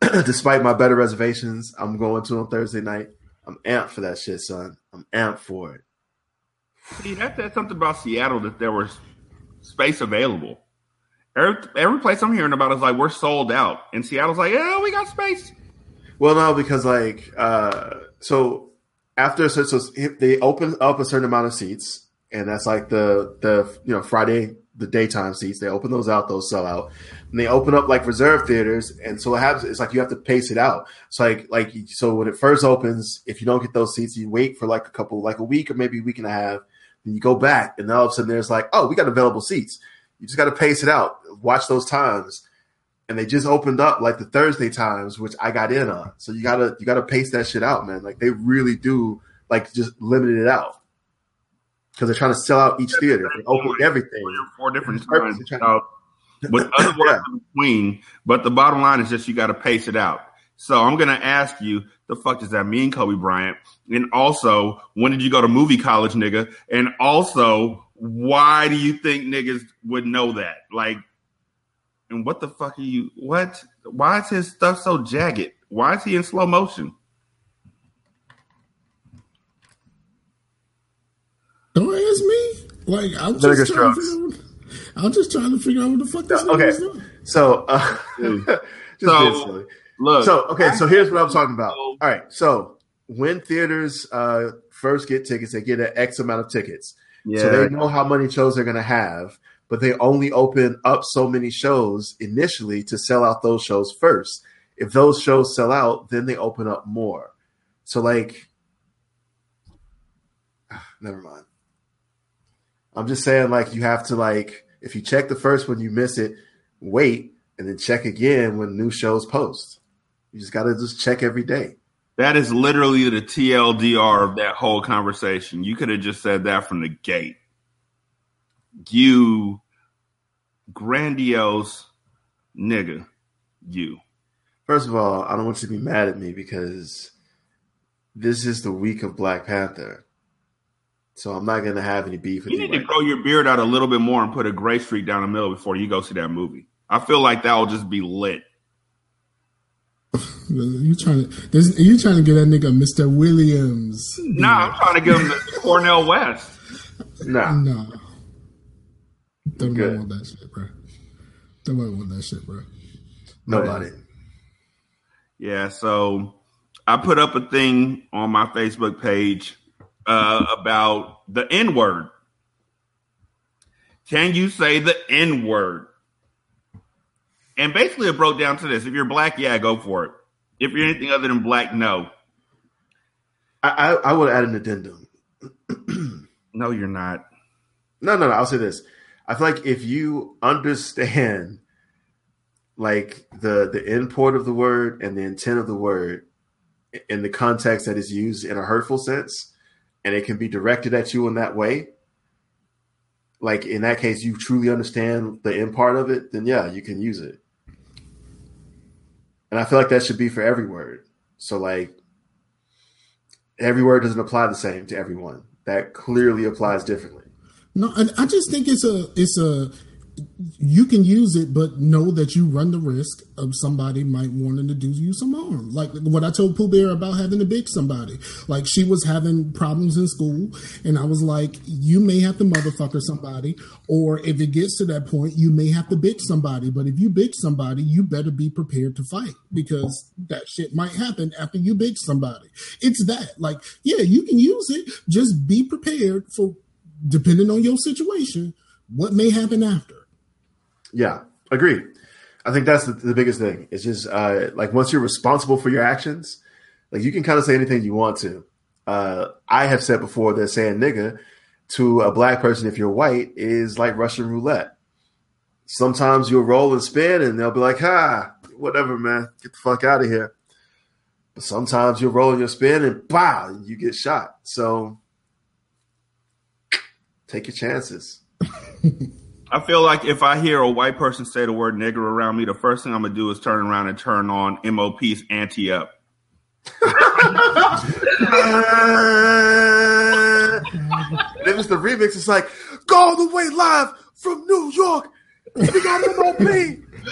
Despite my better reservations, I'm going to on Thursday night. I'm amped for that shit, son. I'm amped for it. See, that said something about Seattle that there was space available. Every every place I'm hearing about is like we're sold out, and Seattle's like, yeah, we got space. Well, no, because like, uh, so after so, so they open up a certain amount of seats, and that's like the the you know Friday the daytime seats. They open those out; those sell out. And they open up like reserve theaters, and so what happens is like you have to pace it out. So like like so when it first opens, if you don't get those seats, you wait for like a couple like a week or maybe a week and a half. Then you go back, and all of a sudden there's like, oh, we got available seats. You just got to pace it out. Watch those times and they just opened up like the Thursday times, which I got in on. So you gotta you gotta pace that shit out, man. Like they really do like just limited it out because they're trying to sell out each theater. They open everything. Four different times out with other words in between. But the bottom line is just you got to pace it out. So I'm gonna ask you, the fuck does that mean, Kobe Bryant? And also, when did you go to movie college, nigga? And also, why do you think niggas would know that? Like, and what the fuck are you? What? Why is his stuff so jagged? Why is he in slow motion? Like I'm Vinegar just trying to figure out, I'm just trying to figure out what the fuck this Okay. nigga's doing. So, uh, just So, being silly. Look, So, okay, so here's what I'm talking about. All right, so when theaters uh, first get tickets, they get an X amount of tickets. yeah, So they know how many shows they're going to have, but they only open up so many shows initially to sell out those shows first. If those shows sell out, then they open up more. So, like, never mind. I'm just saying, like, you have to, like, if you check the first one, you miss it, wait, and then check again when new shows post. You just got to just check every day. that is literally the TLDR of that whole conversation. You could have just said that from the gate. You grandiose nigga, you. First of all, I don't want you to be mad at me because this is the week of Black Panther. So I'm not gonna have any beef with You you. need to right grow your beard out a little bit more and put a gray streak down the middle before you go see that movie. I feel like that will just be lit. You trying to there's, you trying to get that nigga Mr. Williams? Nah, I'm trying to give him the Cornel West. now. Nah, No. Don't Good. want that shit, bro. Don't want that shit, bro. nobody. Yeah, so I put up a thing on my Facebook page uh, about the N word. Can you say the N word? And basically, it broke down to this: if you're black, yeah, go for it. If you're anything other than black, no, I, I I would add an addendum. no, you're not. No, no, no. I'll say this. I feel like if you understand like the the import of the word and the intent of the word in the context that is used in a hurtful sense, and it can be directed at you in that way, like in that case, you truly understand the end part of it, then yeah, you can use it. And I feel like that should be for every word. So like every word doesn't apply the same to everyone. That clearly applies differently. No, and I just think it's a it's a you can use it, but know that you run the risk of somebody might wanting to do you some harm. Like what I told Pooh Bear about having to bitch somebody. Like she was having problems in school, and I was like, you may have to motherfucker somebody, or if it gets to that point, you may have to bitch somebody. But if you bitch somebody, you better be prepared to fight because that shit might happen after you bitch somebody. It's that. Like, yeah, you can use it. Just be prepared for depending on your situation, what may happen after. Yeah, agreed. I think that's the, the biggest thing. It's just uh, like once you're responsible for your actions, like you can kind of say anything you want to. Uh, I have said before that saying nigga to a black person if you're white is like Russian roulette. Sometimes you'll roll and spin and they'll be like, ha, whatever, man, get the fuck out of here. But sometimes you'll roll and you'll spin and bah, you get shot. So take your chances. I feel like if I hear a white person say the word nigger around me, the first thing I'm gonna do is turn around and turn on MOP's Ante Up. and if it's the remix, it's like, go all the way live from New York. We got MOP.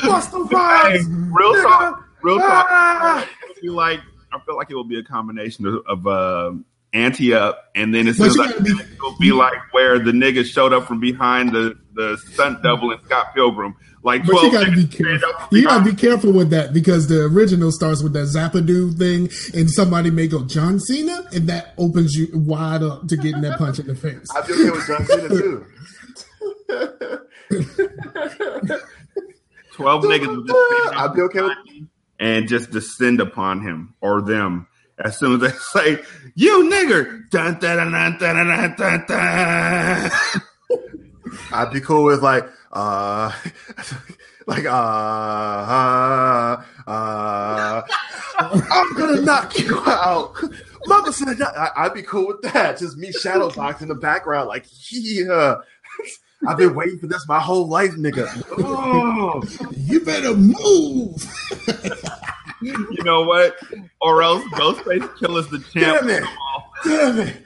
Bust the Hey, vibes. real nigga. talk, real talk. Ah. I feel like I feel like it will be a combination of, of uh, Ante Up, and then as soon as I, be- it'll be like where the nigga showed up from behind the the stunt double in Scott Pilgrim, like But you gotta be careful. You gotta be careful with that because the original starts with that Zappadoo thing, and somebody may go John Cena, and that opens you wide up to getting that punch in the face. I feel be okay with John Cena too. Twelve niggas will just I'd be okay with and just descend upon him or them as soon as they say, "You nigger!" Dun, dun, dun, I'd be cool with like uh like uh uh, uh I'm gonna knock you out. Mama said. I, I'd be cool with that. Just me shadow box in the background, like yeah. I've been waiting for this my whole life, nigga. Oh, You better move. You know what? Or else Ghostface Killah's the champ. damn it! Damn it!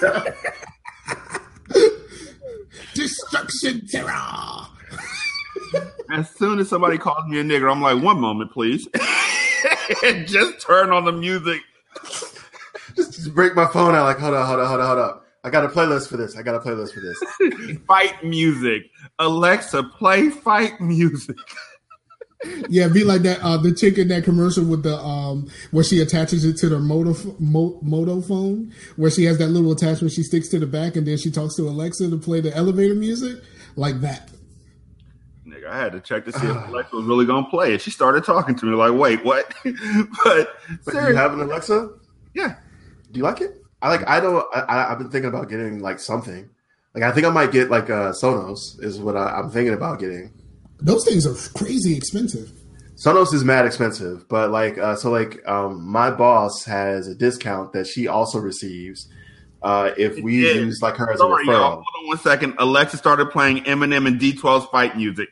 Damn it! Destruction terror. As soon as somebody calls me a nigger, I'm like, one moment, please. and just turn on the music. just, just break my phone out. Like, hold on, hold on, hold on, hold on. I got a playlist for this. I got a playlist for this. Fight music. Alexa, play fight music. Yeah, be like that. Uh, the chick in that commercial with the um, where she attaches it to the moto mo, moto phone, where she has that little attachment she sticks to the back, and then she talks to Alexa to play the elevator music, like that. Nigga, I had to check to see if Alexa was really gonna play it. She started talking to me like, "Wait, what?" but But you have an Alexa? yeah, Do you like it? I like. I don't. I, I- I've been thinking about getting like something. Like I think I might get like uh, Sonos is what I, I'm thinking about getting. Those things are crazy expensive. Sonos is mad expensive, but like uh, so like um, my boss has a discount that she also receives uh, if we Yeah. use like her as Sorry, a y'all. Hold on one second. Alexa started playing Eminem and D12's fight music.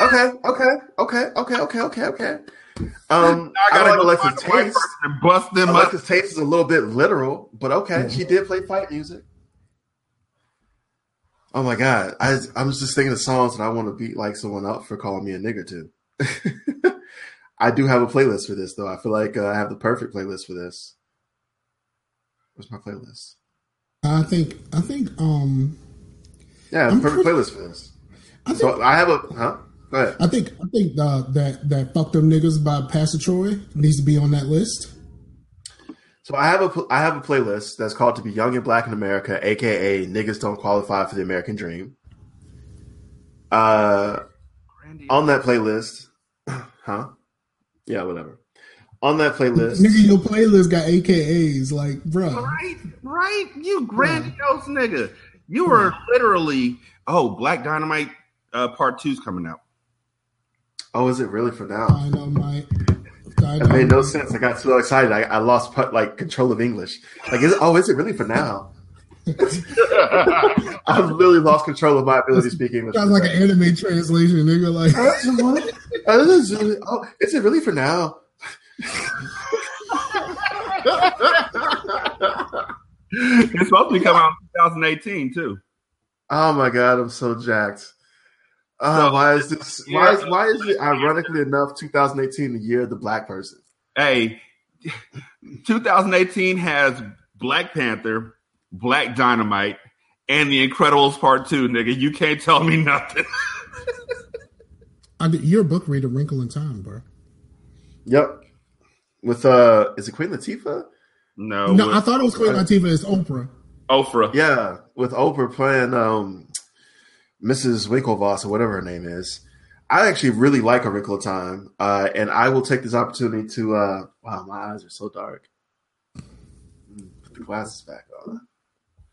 Okay, okay, okay, okay, okay, okay, okay. Um, I, I gotta like go Alexa's find a taste. and bust them up. Alexa's taste is a little bit literal, but okay, she did play fight music. Oh my god, I I'm just thinking of songs that I want to beat like someone up for calling me a nigger too. I do have a playlist for this though. I feel like uh, I have the perfect playlist for this. Where's my playlist? I think. I think. Um. Yeah, the I'm perfect pretty- playlist for this. I think. So I have a huh? Go ahead. I think. I think uh, that that fuck them niggas by Pastor Troy needs to be on that list. So I have a pl- I have a playlist that's called "To Be Young and Black in America," aka "Niggas Don't Qualify for the American Dream." Uh, on that playlist, huh? Yeah, whatever. On that playlist, Nigga, your playlist got AKAs. Like, bro. Right, right. You grandiose nigga. You were literally oh, Black Dynamite uh, Part Two's coming out. oh, is it really for now? Dynamite. It made no sense. I got so excited. I, I lost pu- like control of English. Like, is it, oh, is it really for now? I've literally lost control of my ability to speak English. Sounds like an anime translation, nigga. Like, Oh, this is really- oh, is it really for now? It's supposed to be coming out in 2018 too. Oh my god, I'm so jacked. Oh, So- why is this? Why is why is it ironically enough 2018 the year of the black person? Hey, 2018 has Black Panther, Black Dynamite, and The Incredibles Part Two. Nigga, you can't tell me nothing. I did, you're a book reader, Wrinkle in Time, bro. Yep. With uh, is it Queen Latifah? no, No, with I thought it was Queen Latifah It's Oprah. Oprah. Yeah, with Oprah playing um, Mrs. Winklevoss or whatever her name is. I actually really like A Wrinkle of Time, uh, and I will take this opportunity to. Uh, wow, my eyes are so dark. Mm, Put the glasses back on.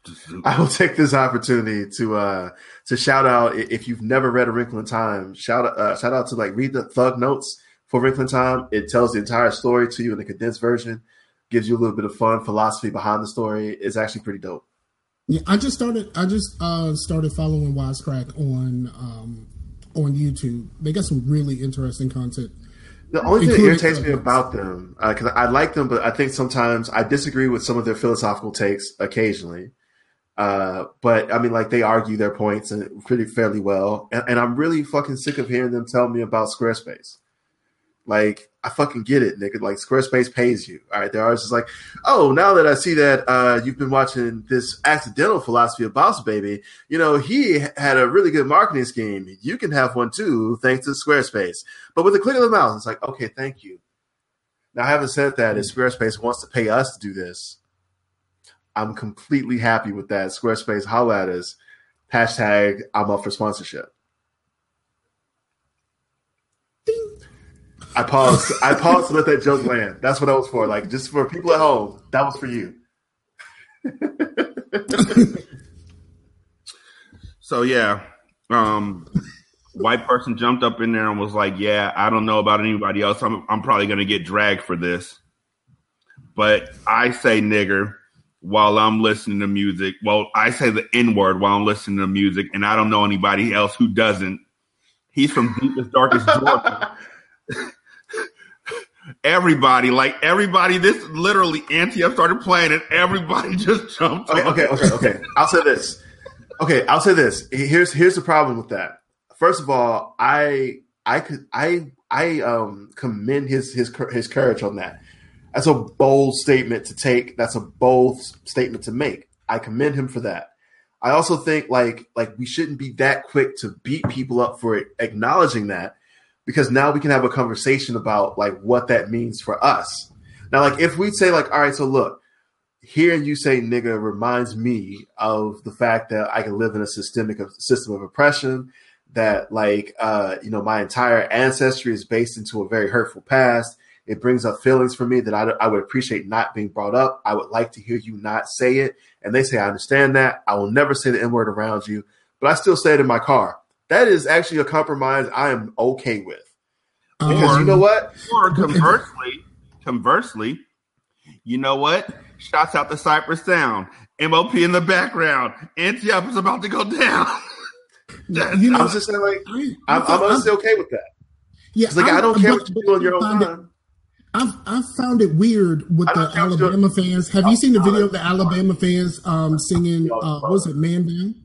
I will take this opportunity to uh to shout out if you've never read A Wrinkle in Time. Shout out, uh, shout out to like read the Thug Notes for Wrinkle in Time. It tells the entire story to you in a condensed version. Gives you a little bit of fun philosophy behind the story. It's actually pretty dope. Yeah, I just started. I just uh, started following Wisecrack on um, on YouTube. They got some really interesting content. The only thing that irritates me about them, because I like them, but I think sometimes I disagree with some of their philosophical takes occasionally. Uh, but I mean, like they argue their points and pretty fairly well, and, and I'm really fucking sick of hearing them tell me about Squarespace. Like I fucking get it, nigga. Like Squarespace pays you. All right, they're always just like, oh, now that I see that uh, you've been watching this accidental philosophy of Boss Baby, you know he had a really good marketing scheme. You can have one too, thanks to Squarespace. But with a click of the mouse, it's like, okay, thank you. Now, having said that, if Squarespace wants to pay us to do this, I'm completely happy with that. Squarespace, holla at us. Hashtag I'm up for sponsorship. I paused. I paused to let that joke land. That's what that was for. Like just for people at home. That was for you. So yeah, um, white person jumped up in there and was like, "Yeah, I don't know about anybody else. I'm I'm probably gonna get dragged for this." But I say nigger while I'm listening to music. Well, I say the N word while I'm listening to music, and I don't know anybody else who doesn't. He's from deepest darkest Georgia. Everybody, like everybody, this literally Ante Up started playing, and everybody just jumped. Okay, okay, okay, okay. I'll say this. Okay, I'll say this. Here's here's the problem with that. First of all, I I could I I um commend his his his courage on that. That's a bold statement to take. That's a bold statement to make. I commend him for that. I also think like like we shouldn't be that quick to beat people up for acknowledging that because now we can have a conversation about like what that means for us. Now, like if we say like, all right, so look, hearing you say nigga reminds me of the fact that I can live in a systemic system of oppression, that like uh, you know my entire ancestry is based into a very hurtful past. It brings up feelings for me that I, I would appreciate not being brought up. I would like to hear you not say it. And they say, I understand that. I will never say the N word around you, but I still say it in my car. That is actually a compromise I am okay with. Because Or- you know what? Or conversely, conversely, you know what? Shots out the Cypress Sound. MOP in the background. Ante Up is about to go down. You know, I was just saying, like, I- I'm, I'm I'm- honestly okay with that. yeah, like, I'm- I don't care but- what you do on your own time. I've I've found it weird with the don't care what you Alabama fans. Have you seen the video of the Alabama fans um, singing? Uh, what was it Man Down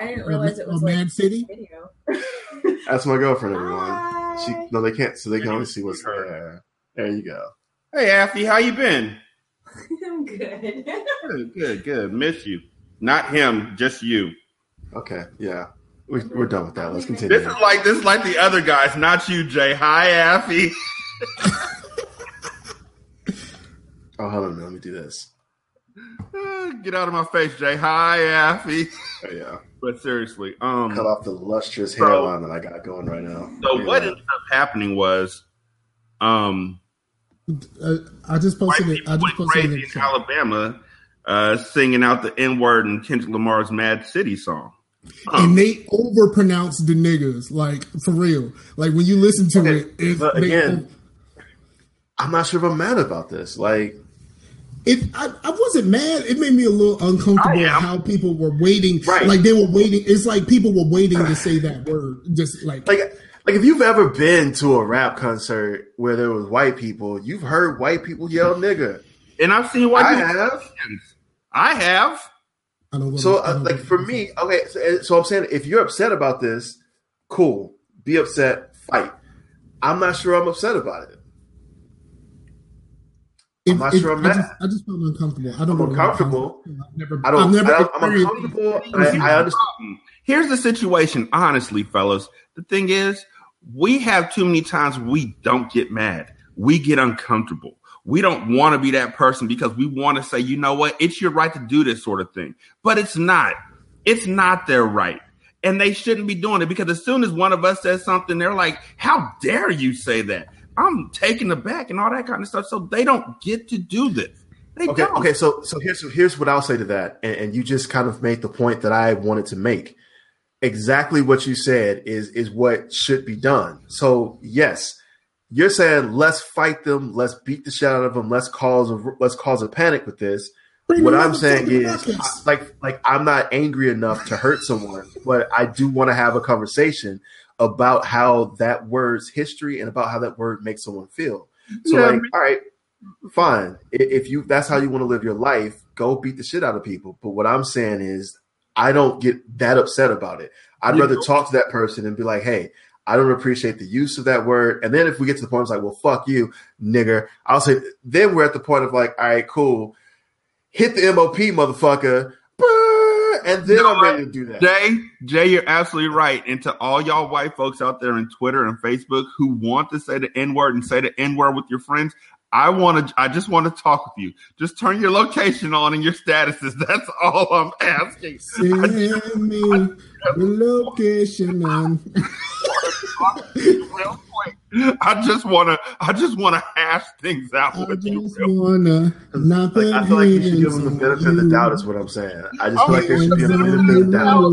I didn't or, realize it or was like Mad City? video. That's my girlfriend, everyone. She no, they can't, so they can only see what's there. There you go. Hey, Affy, how you been? I'm good. Good, good, good. Miss you. Not him, just you. Okay, yeah, we, we're done with that. Let's continue. This is like this is like the other guys, not you, Jay. Hi, Affy. Oh, hold on, let me do this. Get out of my face, Jay. Hi, Affy. Yeah, But seriously, um, cut off the lustrous So- hairline that I got going right now. so Yeah. what ended up happening was, um, Uh, I just posted it. I just posted crazy it. in Alabama, uh, singing out the N word in Kendrick Lamar's "Mad City" song. and they overpronounce the niggas like for real. Like when you listen to Okay, it, it but they again- I'm not sure if I'm mad about this. Like, It, I, I wasn't mad. It made me a little uncomfortable how people were waiting. Right. Like they were waiting. It's like people were waiting to say that word. Just like, like, like if you've ever been to a rap concert where there was white people, you've heard white people yell "nigga." And I've seen white I people. have. I have. I don't. So, I uh, don't- like for me, okay. So, so I'm saying, if you're upset about this, cool. Be upset. Fight. I'm not sure I'm upset about it. I'm not sure I'm I just, I just felt uncomfortable. I don't I'm know. uncomfortable. I've never. I don't. I've never I don't I'm uncomfortable. I, I understand. Here's the situation, honestly, fellas. The thing is, we have too many times we don't get mad. We get uncomfortable. We don't want to be that person because we want to say, you know what, it's your right to do this sort of thing. But it's not. It's not their right. And they shouldn't be doing it because as soon as one of us says something, they're like, how dare you say that? I'm taken aback and all that kind of stuff. So they don't get to do this. They Okay. don't. Okay. So, so here's here's what I'll say to that, and, and you just kind of made the point that I wanted to make. Exactly what you said is is what should be done. So yes, you're saying let's fight them, let's beat the shit out of them, let's cause a let's cause a panic with this. Bring what I'm saying is. I- like, like I'm not angry enough to hurt someone, but I do want to have a conversation about how that word's history and about how that word makes someone feel. So, Yeah, like, all right, fine. If you that's how you want to live your life, go beat the shit out of people. But what I'm saying is, I don't get that upset about it. I'd rather talk to that person and be like, hey. I don't appreciate the use of that word. And then if we get to the point, it's like, well, fuck you, nigger. I'll say, then we're at the point of like, all right, cool hit the MOP, motherfucker. Brr, And then You know I'm ready to do that. Jay, Jay, you're absolutely right. And to all y'all white folks out there in Twitter and Facebook who want to say the N word and say the N word with your friends, I want to. I just want to talk with you. Just turn your location on and your statuses. That's all I'm asking. Send me the location and Real quick, I just want to. I just want to hash things out I with you. just Real wanna not Like, I feel like you should give them the benefit of the doubt. Is what I'm saying. I just feel like there oh, should be a on benefit of the doubt.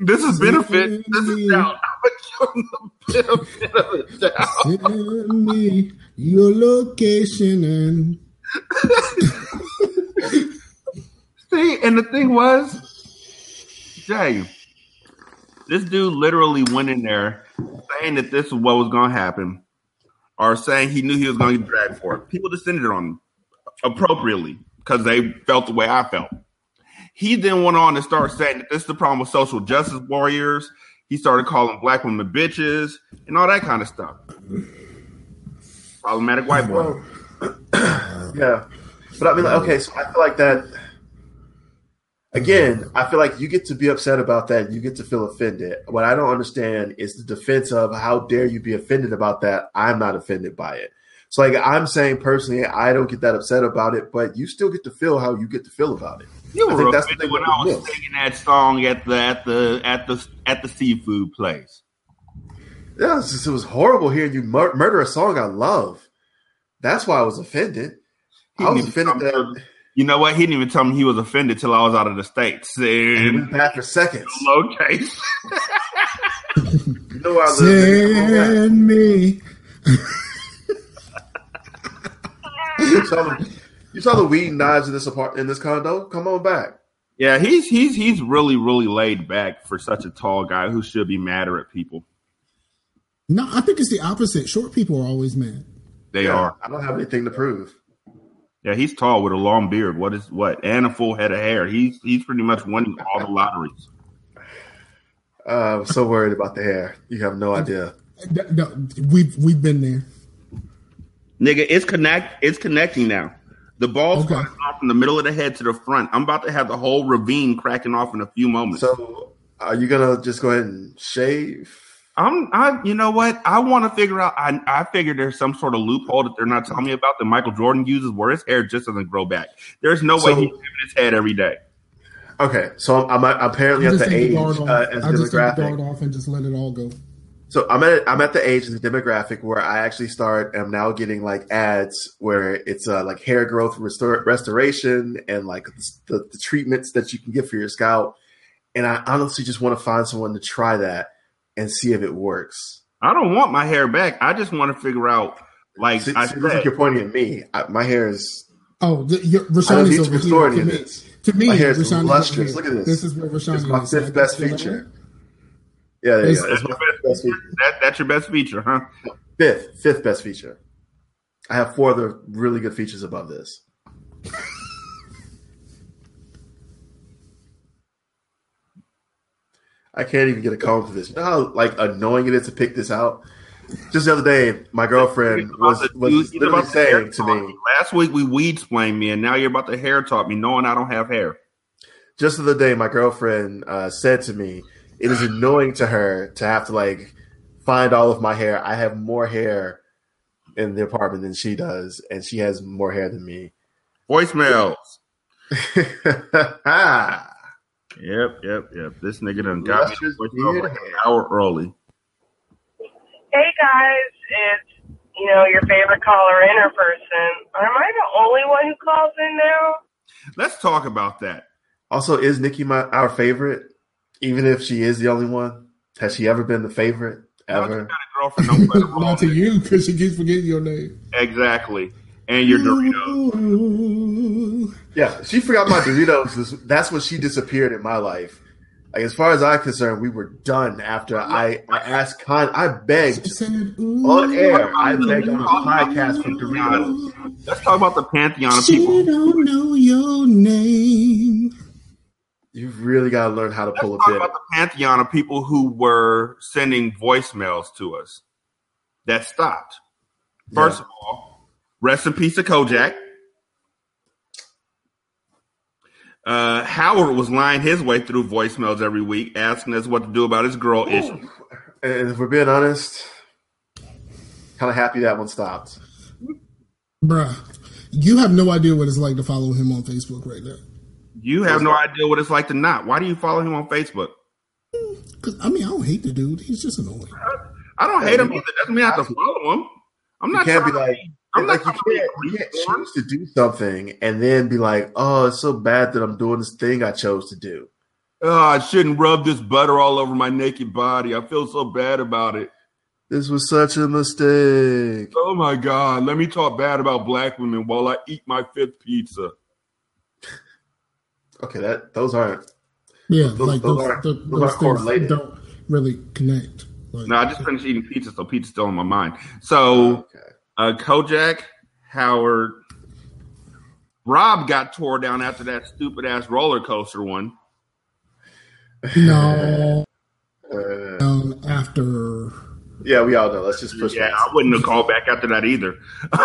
This is benefit. This is doubt. I'm gonna give them the benefit of the doubt. Send me your location and See, and the thing was, Jay, this dude literally went in there saying that this is what was going to happen, or saying he knew he was going to get dragged for it. People descended on him appropriately because they felt the way I felt. He then went on to start saying that this is the problem with social justice warriors. He started calling black women bitches and all that kind of stuff. Problematic white boy. Yeah, but I mean, okay, so I feel like that. Again, I feel like you get to be upset about that. You get to feel offended. What I don't understand is the defense of how dare you be offended about that. I'm not offended by it. So, like, I'm saying personally, I don't get that upset about it, but you still get to feel how you get to feel about it. You I think that's the thing when I was Mills. singing that song at the at the at the at the seafood place. Yeah, it's just- it was horrible hearing you mur- murder a song I love. That's why I was offended. He I was offended that You know what? He didn't even tell me he was offended till I was out of the states. it And went bad for seconds. low case. You know where I live. nigga. Come back. Send me. You saw the, you saw the weed knives in this apart in this condo. Come on back. Yeah, he's he's he's really really laid back for such a tall guy who should be madder at people. No, I think it's the opposite. Short people are always mad. They Yeah, are. I don't have anything to prove. Yeah, he's tall with a long beard. What is what? And a full head of hair. He's he's pretty much winning all the lotteries. Uh, I'm so worried about the hair. You have no idea. No, no, we've we've been there. Nigga, it's connect it's connecting now. The ball's Okay. cracking off from the middle of the head to the front. I'm about to have the whole ravine cracking off in a few moments. So, are you gonna just go ahead and shave? I'm I you know what? I want to figure out I I figured there's some sort of loophole that they're not telling me about that Michael Jordan uses where his hair just doesn't grow back. There's no way he's shaving his head every day. Okay, so I'm, I'm apparently I at the age the uh, as I just take the demographic. guard off and just let it all go. So I'm at I'm at the age of the demographic where I actually start. am now getting like ads where it's uh, like hair growth restor- restoration and like the, the treatments that you can get for your scalp. And I honestly just want to find someone to try that and see if it works. I don't want my hair back. I just want to figure out like See, I see, it said, you're pointing at me. I, my hair is Oh, the, your, I don't Rashani's need to over restore here. To me, this. to me My hair is Rashani's over lustrous. here. Look at this. This is where Rashani It's my is. So I fifth can best feature. Yeah, there you It's- go. It's my fifth best feature. that that's your best feature, huh? Fifth, fifth best feature. I have four other really good features above this. I can't even get a comb for this. You know how like annoying it is to pick this out. Just the other day, my girlfriend was was literally about to hair saying to me, Last week we weed explained me, and now you're about to hair talk me, knowing I don't have hair. just the other day, my girlfriend uh, said to me, "It is annoying to her to have to like find all of my hair. I have more hair in the apartment than she does, and she has more hair than me." Voicemails. Yep, yep, yep. This nigga done got me Lustrous the voicemail beard like an hour early. Hey guys, it's you know your favorite caller in or person. Am I the only one who calls in now? Let's talk about that. also, is Nikki my our favorite? Even if she is the only one, has she ever been the favorite ever? got a girlfriend, don't play the role. Not to you because she keeps forgetting your name. Exactly. And your Doritos. Ooh. Yeah, she forgot my Doritos. That's when she disappeared in my life. Like as far as I'm concerned, we were done after I, I asked Con I begged said, on air. I begged on a podcast for Doritos. Let's talk about the pantheon of She people. don't know your name. You've really got to learn how to Let's pull a talk bit. about the pantheon of people who were sending voicemails to us that stopped. First Yeah. of all, rest in peace to Kojak. Uh, Howard was lying his way through voicemails every week, asking us what to do about his girl issue. And if we're being honest, kind of happy that one stopped. Bruh, you have no idea what it's like to follow him on Facebook right now. You have no idea what it's like to not. Why do you follow him on Facebook? 'Cause, I mean, I don't hate the dude. He's just annoying. I don't hate him either. Doesn't mean I have to follow him. I'm You not can't be trying to like, I'm like not you can't, you can't choose to do something and then be like, oh, it's so bad that I'm doing this thing I chose to do. Oh, I shouldn't rub this butter all over my naked body. I feel so bad about it. This was such a mistake. Oh my God. Let me talk bad about black women while I eat my fifth pizza. Okay, that those aren't. Yeah, Those- like those those, aren't- those, those those aren't things correlated. don't really connect. Like, No, I just finished eating pizza, so pizza's still on my mind. So Okay. Uh Kojak, Howard, Rob got tore down after that stupid ass roller coaster one. no, Uh, um, after yeah, we all know. Let's just push. Yeah, past I wouldn't have called back after that either.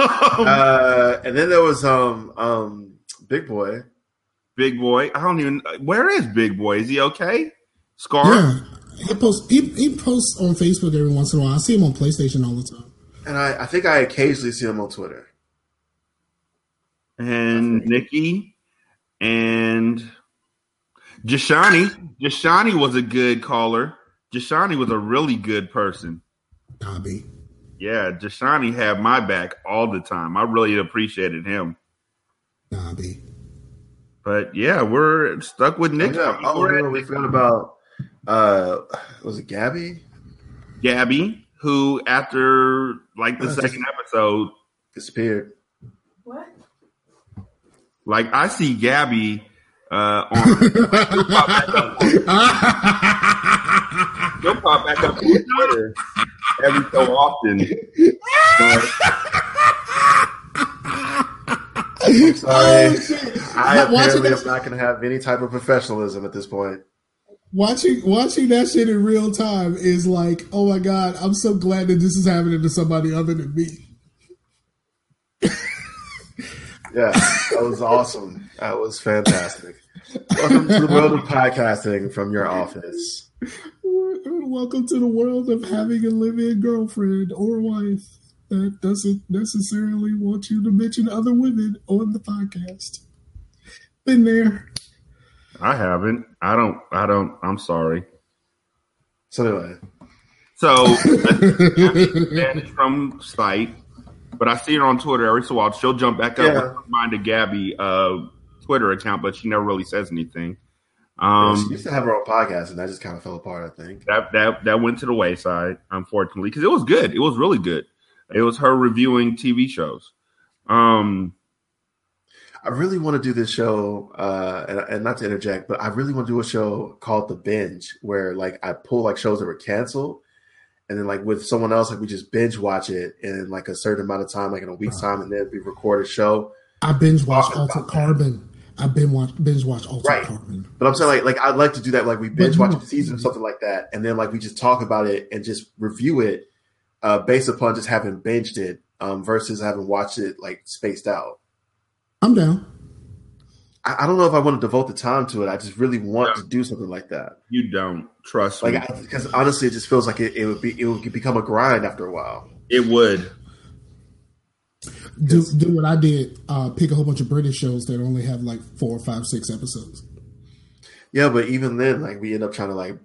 Uh, and then there was um um Big Boy. Big Boy. I don't even. Where is Big Boy? Is he okay? Scar. Yeah, he posts. He, he posts on Facebook every once in a while. I see him on PlayStation all the time. And I, I think I occasionally see him on Twitter. and Nikki and Jashani. Jashani was a good caller. Jashani was a really good person. Dobby. Yeah, Jashani had my back all the time. I really appreciated him. Dobby. But yeah, we're stuck with Oh, Nikki. yeah. Oh, We're we forgot about uh was it Gabby? Gabby, who after like the Uh, second episode, Disappeared. What? like I see Gabby uh on She'll pop back up on Twitter every so often. I'm sorry. Oh, shit. I apparently that- am not going to have any type of professionalism at this point. Watching watching that shit in real time is like, oh my god, I'm so glad that this is happening to somebody other than me. Yeah, that was awesome. That was fantastic. Welcome to the world of podcasting from your office. Welcome to the world of having a live-in girlfriend or wife that doesn't necessarily want you to mention other women on the podcast. Been there. I haven't. I don't. I don't. I'm sorry. So anyway, So from site, but I see her on Twitter every so often. She'll jump back up Yeah. with to Gabby uh, Twitter account, but she never really says anything. yeah, she Um, used to have her own podcast, and that just kind of fell apart. I think. that that that went to the wayside, unfortunately, because it was good. It was really good. It was her reviewing TV shows. Um, I really want to do this show, uh, and, and not to interject, but I really want to do a show called The Binge, where like I pull like shows that were canceled, and then like with someone else, like we just binge watch it in like a certain amount of time, like in a week's time, and then we record a show. I binge watch Altered Carbon. I binge watch binge watch Altered Right. Carbon. But I'm saying like like I'd like to do that, like we binge watch a season or something like that, and then like we just talk about it and just review it uh, based upon just having binged it um, versus having watched it like spaced out. I'm down. I, I don't know if I want to devote the time to it. I just really want Yeah. to do something like that. you don't trust Like me. because honestly, it just feels like it, it would be it would become a grind after a while. it would. Do do what I did. Uh, pick a whole bunch of British shows that only have like four, five, six episodes. Yeah, but even then, like we end up trying to like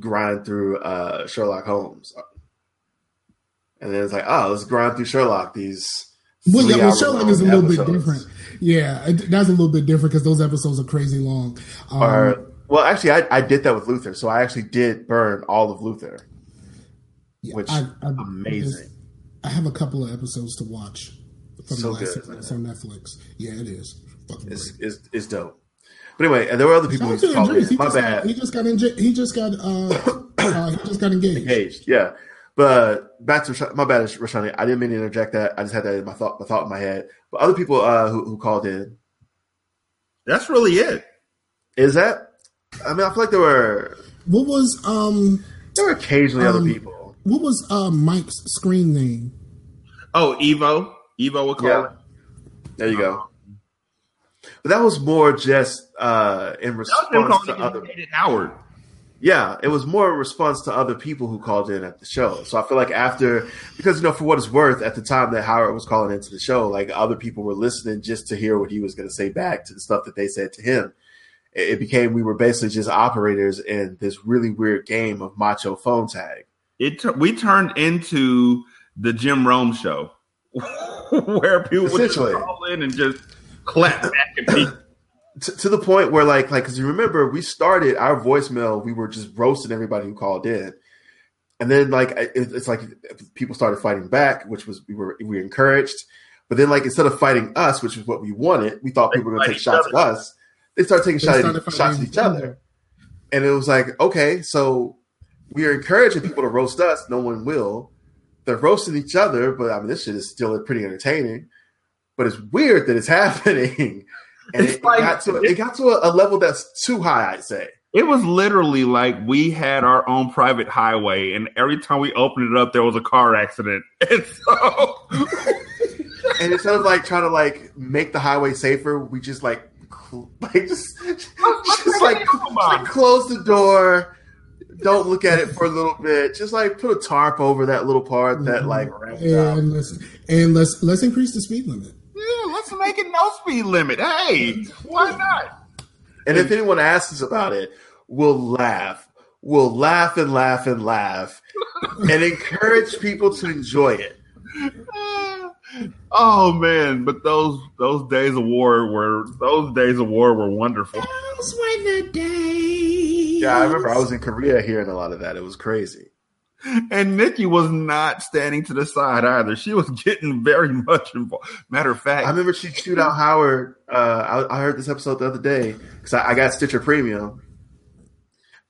grind through uh, Sherlock Holmes, and then it's like, oh, let's grind through Sherlock. These Well, yeah, well, Sherlock is a little bit different. Yeah, that's a little bit different because those episodes are crazy long. Um, Or well, actually, I, I did that with Luther, so I actually did burn all of Luther. yeah, which- I, I, amazing. I have a couple of episodes to watch from So the last good, season. On Netflix. Yeah, it is. Fucking It's, great. it's, it's dope. But anyway, there were other people who called in. My just got- bad. he just got enja- he just got uh, uh he just got engaged. Engaged, yeah. But back to Rasha- my bad, Rashani. I didn't mean to interject that. I just had that in my thought, my thought in my head. But other people uh, who, who called in, That's really it. is that? I mean, I feel like there were What was um there were occasionally other Um, people. what was uh Mike's screen name? Oh, Evo. Evo would call Yeah. it. There you go. But that was more just uh, in That was him response to other. him Howard. Yeah, it was more a response to other people who called in at the show. So I feel like after, because you know, for what it's worth, at the time that Howard was calling into the show, like other people were listening just to hear what he was going to say back to the stuff that they said to him. It it became we were basically just operators in this really weird game of macho phone tag. It we turned into the Jim Rome show, where people would just call in and just clap back at people. To, to the point where like like because you remember we started our voicemail we were just roasting everybody who called in. And then like it, it's like people started fighting back which was we were we were encouraged. But then like instead of fighting us which is what we wanted we thought They people were going to take each shots at us. They started taking They shots, started at, shots at each other. And it was like okay so we are encouraging people to roast us. No one will. They're roasting each other but i mean this shit is still pretty entertaining. But it's weird that it's happening and It's it, like- it got to it got to a, a level that's too high i'd say It was literally like we had our own private highway, and every time we opened it up, there was a car accident. And so, and instead of like trying to like make the highway safer we just like cl- like just, just like, just like close the door. Don't look at it for a little bit. Just like put a tarp over that little part that mm-hmm. like ramps out. and let's and let's let's increase the speed limit. Yeah, let's make it no speed limit. Hey, why not? And if anyone asks us about it, we'll laugh. We'll laugh and laugh and laugh and encourage people to enjoy it. Oh man, but those those days of war were those days of war were wonderful. Those were the days. Yeah, I remember I was in Korea hearing a lot of that. It was crazy. And Nikki was not standing to the side either. She was getting very much involved. Matter of fact, I remember she chewed out Howard. Uh, I, I heard this episode the other day because I, I got Stitcher Premium,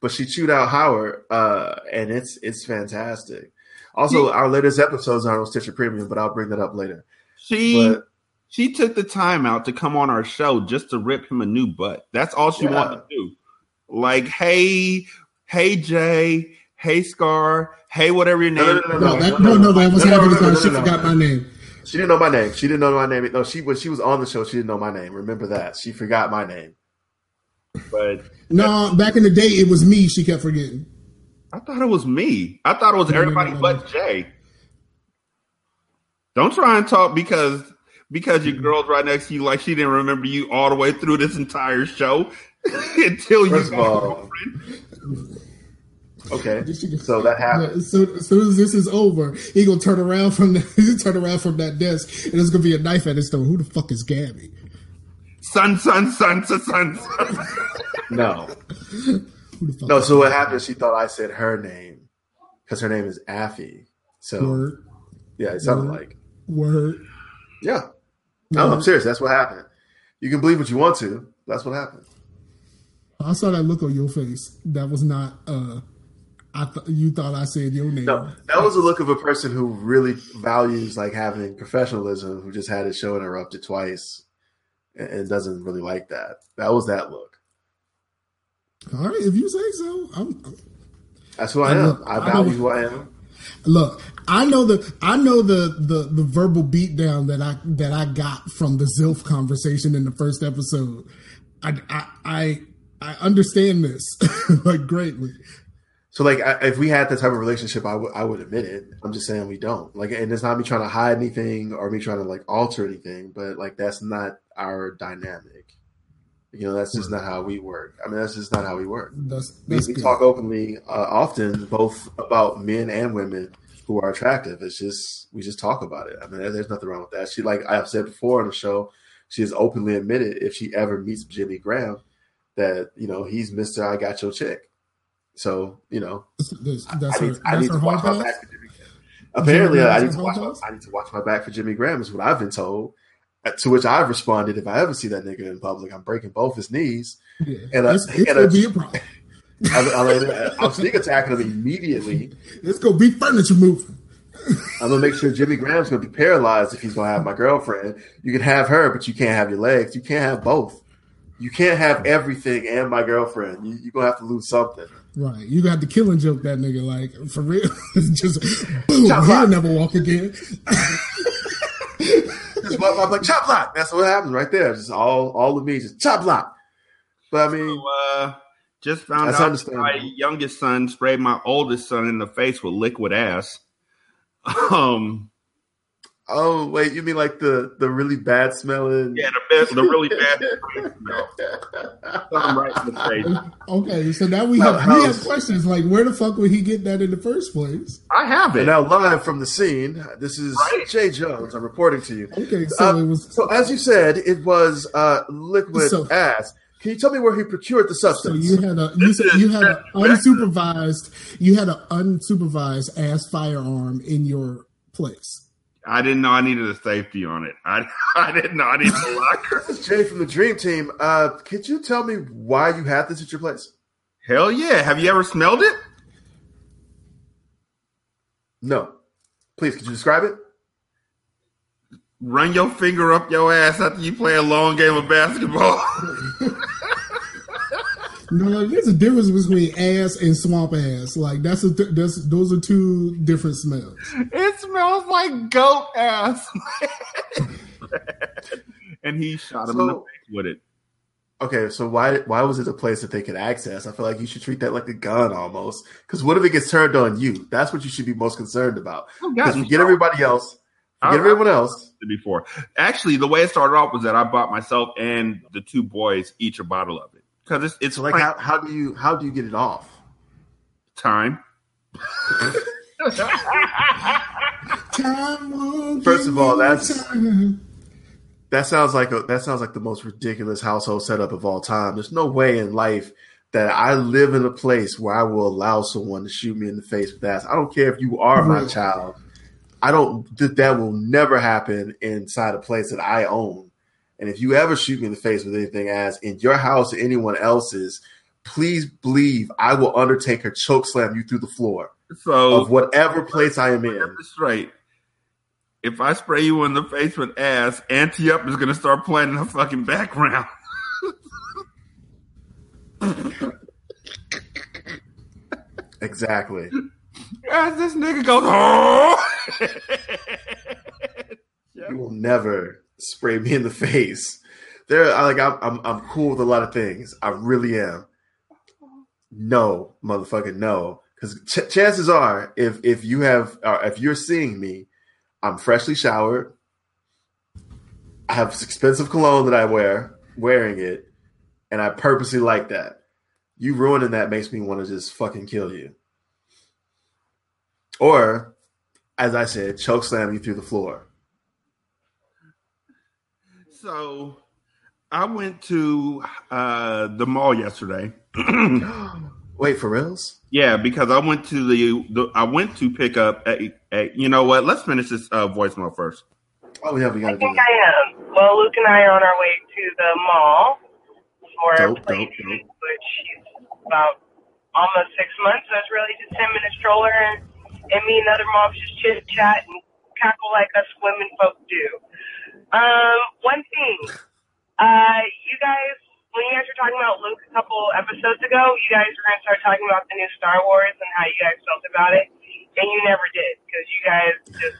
but she chewed out Howard, uh, and it's it's fantastic. Also, our latest episodes are on Stitcher Premium, but I'll bring that up later. she But she took the time out to come on our show just to rip him a new butt. That's all she Yeah. wanted to do. Like, hey, hey Jay, hey Scar, hey whatever your name. No, no, no, No, that, no, no, that was No, no, happening no, no, because she no, no. forgot my name. she didn't know my name. She didn't know my name. No, she when she was on the show, she didn't know my name. Remember that. She forgot my name. But No, back in the day, it was me. She kept forgetting. I thought it was me. I thought it was No, no, everybody no, no, but Jay. Don't try and talk because because your girl's right next to you like she didn't remember you all the way through this entire show until you First of got a all, girlfriend. Okay, so that happened. So, as soon as this is over, he gonna turn around from the, he turn around from that desk, and there's gonna be a knife at his throat. Who the fuck is Gabby? Son, son, son, son, son. son. No, Who the fuck? no. So what happened? She thought I said her name because her name is Affy. So Word, yeah, it sounded Word. like word. yeah. No, I'm serious. That's what happened. You can believe what you want to. That's what happened. I saw that look on your face. That was not. uh I th- you thought I said your name. No, that was a look of a person who really values like having professionalism, who just had his show interrupted twice and, and doesn't really like that. That was that look. All right, if you say so. I'm, That's who I I am. look- I I value don't- who I am. Look, I know the I know the the the verbal beatdown that I that I got from the Zilf conversation in the first episode. I I I, I understand this like greatly. So like, I, if we had that type of relationship, I would I would admit it. I'm just saying we don't. Like, and it's not me trying to hide anything or me trying to like alter anything, but like that's not our dynamic. You know, that's just not how we work. I mean, that's just not how we work. That's We, that's we good. talk openly uh, often, both about men and women who are attractive. It's just we just talk about it. I mean, there- there's nothing wrong with that. She like I've said before on the show, she has openly admitted if she ever meets Jimmy Graham that you know he's Mister I got your chick. So you know, That's, I need, her. I need to watch my pass. back for Jimmy Graham. Apparently, I need to watch. My. I need to watch my back for Jimmy Graham. Is what I've been told. To which I've responded: If I ever see that nigga in public, I'm breaking both his knees. Yeah. And, uh, it's, it's and, uh, be a problem. I'm, I'm sneak attacking him immediately. It's gonna be furniture moving. I'm gonna make sure Jimmy Graham's gonna be paralyzed if he's gonna have my girlfriend. You can have her, but you can't have your legs. You can't have both. You can't have everything and my girlfriend. You, you're gonna have to lose something. Right, you got the kill and joke that nigga like for real. Just boom, Chop he'll block. never walk again. Just what I'm like chop block. That's what happens right there. Just all all of me, just chop block. But I mean, uh, just found That's out understandable. my youngest son sprayed my oldest son in the face with liquid ass. Um, oh wait, you mean like the the really bad smelling? yeah, the best, the really bad spray smell. Something right in the face. Okay, so now we Now, have we have questions like where the fuck would he get that in the first place? I have And it. now live from the scene, this is Right. Jay Jones. I'm reporting to you. Okay, so Uh, it was So as you said, it was uh, liquid So- ass. Can you tell me where he procured the so substance? you had a you said you had an unsupervised you had an unsupervised ass firearm in your place. I didn't know I needed a safety on it. I I didn't know I needed a locker. This is Jay from the Dream Team. Uh, could you tell me why you have this at your place? Hell yeah! Have you ever smelled it? No. Please, could you describe it? Run your finger up your ass after you play a long game of basketball. No, no, there's a difference between ass and swamp ass. Like that's a that's those are two different smells. it smells like goat ass. and he shot him in the face with it. Okay, so why why was it a place that they could access? I feel like you should treat that like a gun almost. Because what if it gets turned on you? That's what you should be most concerned about. Oh, because gosh, forget everybody else. get everyone else. before. Actually, the way it started off was that I bought myself and the two boys each a bottle of it because it's it's like, how, how do you how do you get it off? time. Time First of all, that's- time. That sounds like a that sounds like the most ridiculous household setup of all time. There's no way in life that I live in a place where I will allow someone to shoot me in the face with that. I don't care if you are my child. I don't that that will never happen inside a place that I own. And if you ever shoot me in the face with anything as in your house or anyone else's, please believe I will Undertaker choke slam you through the floor So of whatever place I am in. straight. If I spray you in the face with ass, Ante Up is gonna start playing in the fucking background. Exactly. As this nigga goes, oh! You will never spray me in the face. There, I like I'm, I'm, I'm cool with a lot of things. I really am. No, motherfucker, no. Because ch- chances are, if if you have, uh, if you're seeing me, I'm freshly showered. I have expensive cologne that I wear, wearing it, and I purposely like that. You ruining that makes me want to just fucking kill you. Or, as I said, choke slam you through the floor. So I went to uh, the mall yesterday. Wait, for reals? Yeah, because I went to the, the I went to pick up a, a you know what? Let's finish this uh, voicemail first. Oh yeah, we gotta do think that. I am. Well, Luke and I are on our way to the mall for Dope, a play dope, date, which she's about almost six months. So it's really just him in a stroller and, and me and other moms just chit chat and cackle like us women folk do. Um, one thing, uh, you guys, when you guys were talking about Luke a couple episodes ago, you guys were going to start talking about the new Star Wars and how you guys felt about it, and you never did because you guys just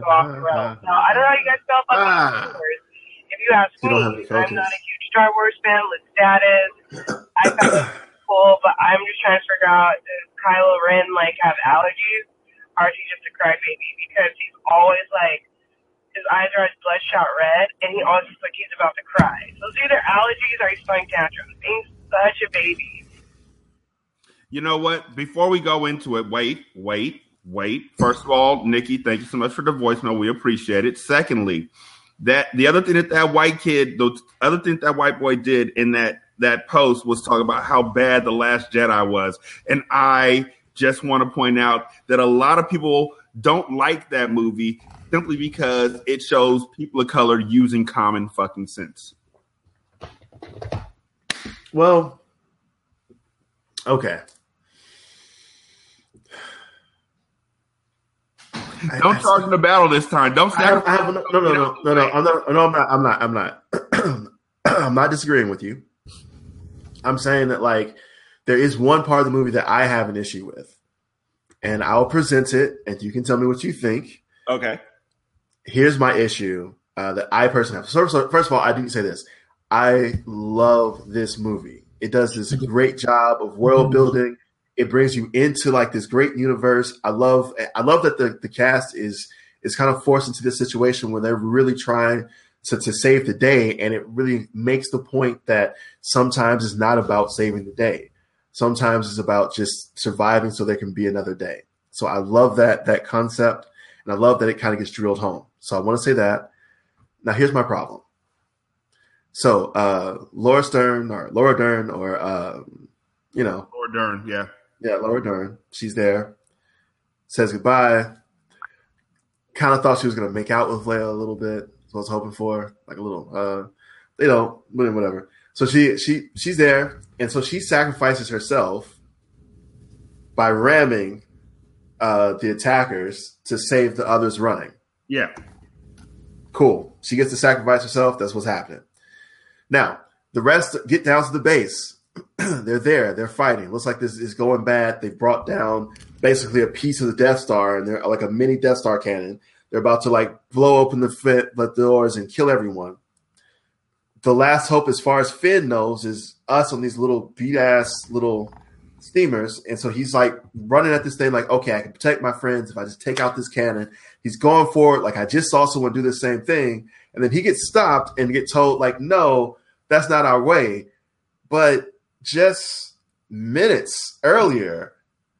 go off the rails. So I don't know how you guys felt about Ah. Star Wars. If you ask You me, I'm not a huge Star Wars fan. Let's status. I thought it was cool, but I'm just trying to figure out does Kylo Ren like have allergies, or is he just a crybaby? Because he's always like his eyes are bloodshot red, and he always looks like he's about to cry. So it's either allergies or he's throwing tantrums. He's such a baby. You know what? Before we go into it, wait, wait, wait. First of all, Nikki, thank you so much for the voicemail. We appreciate it. Secondly, that the other thing that that white kid, the other thing that white boy did in that that post was talk about how bad the Last Jedi was, and I just want to point out that a lot of people don't like that movie simply because it shows people of color using common fucking sense. Well, okay. Don't I- charge the battle this time. Don't have. I have no, no, no, no, no, no. I'm not. No, I'm not. I'm not. I'm not. I'm not disagreeing with you. I'm saying that like there is one part of the movie that I have an issue with, and I'll present it, and you can tell me what you think. Okay. Here's my issue uh, that I personally have. So, so first of all, I do say this: I love this movie. It does this great job of world building. It brings you into like this great universe. I love. I love that the the cast is is kind of forced into this situation where they're really trying to, to save the day, and it really makes the point that sometimes it's not about saving the day. Sometimes it's about just surviving so there can be another day. So I love that that concept, and I love that it kind of gets drilled home. So I want to say that. Now here's my problem. So uh, Laura Stern or Laura Dern or um, you know Laura Dern, yeah. yeah, Laura Dern. She's there. Says goodbye. Kind of thought she was gonna make out with Leia a little bit. So I was hoping for like a little. uh don't, but whatever. So she she she's there, and so she sacrifices herself by ramming uh the attackers to save the others running. Yeah. Cool. She gets to sacrifice herself. That's what's happening. Now, the rest get down to the base. they're there. They're fighting. Looks like this is going bad. They brought down basically a piece of the Death Star, and they're like a mini Death Star cannon. They're about to like blow open the fit, the doors and kill everyone. the last hope, as far as Finn knows, is us on these little beat ass little steamers. And so he's like running at this thing, like, okay, I can protect my friends if I just take out this cannon. He's going for it. Like, I just saw someone do the same thing. And then he gets stopped and get told, like, no, that's not our way. But just minutes earlier,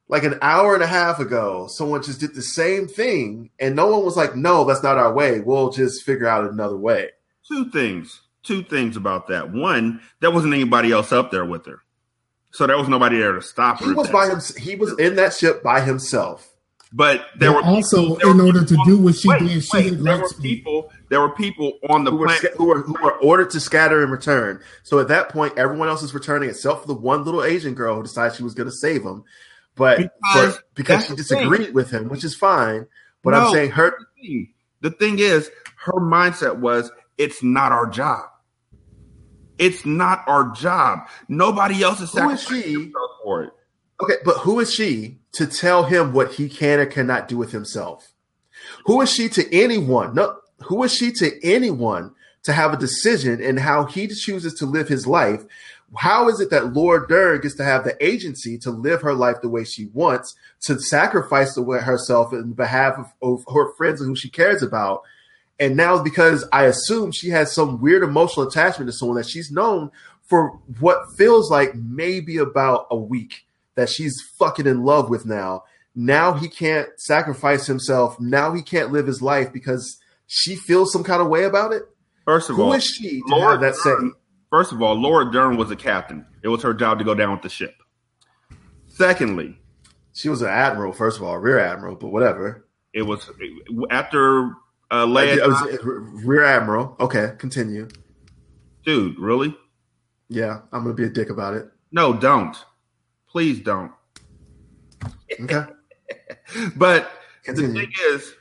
like an hour and a half ago, someone just did the same thing. And no one was like, no, that's not our way. We'll just figure out another way. Two things. Two things about that. One, there wasn't anybody else up there with her. So there was nobody there to stop her. He was by time. him. He was in that ship by himself. But there But were also, there in were order to people- do what she wait, did, she wait, did there were people. There were people on the who were, planet. sca- who were who were ordered to scatter and return. So at that point, everyone else is returning except for the one little Asian girl who decided she was going to save him, but Because but because she the thing. disagreed with him, which is fine. But No. I'm saying her. thing. The thing is, her mindset was, "It's not our job. It's not our job. Nobody else is sacrificing she? for it." Okay, but who is she to tell him what he can or cannot do with himself? Who is she to anyone? No, who is she to anyone to have a decision in how he chooses to live his life? How is it that Laura Dern gets to have the agency to live her life the way she wants, to sacrifice the way herself in behalf of, of her friends and who she cares about? And now, because I assume she has some weird emotional attachment to someone that she's known for what feels like maybe about a week that she's fucking in love with now. Now he can't sacrifice himself. Now he can't live his life because she feels some kind of way about it. First of Who all, is she to Laura have that say? Dern- First of all, Laura Dern was a captain. It was her job to go down with the ship. Secondly, She was an admiral, first of all, rear admiral, but whatever. it was after uh, Leia. Was rear admiral. Okay, continue. dude, really? Yeah, I'm gonna be a dick about it. No, don't. Please don't. Okay, But the thing is,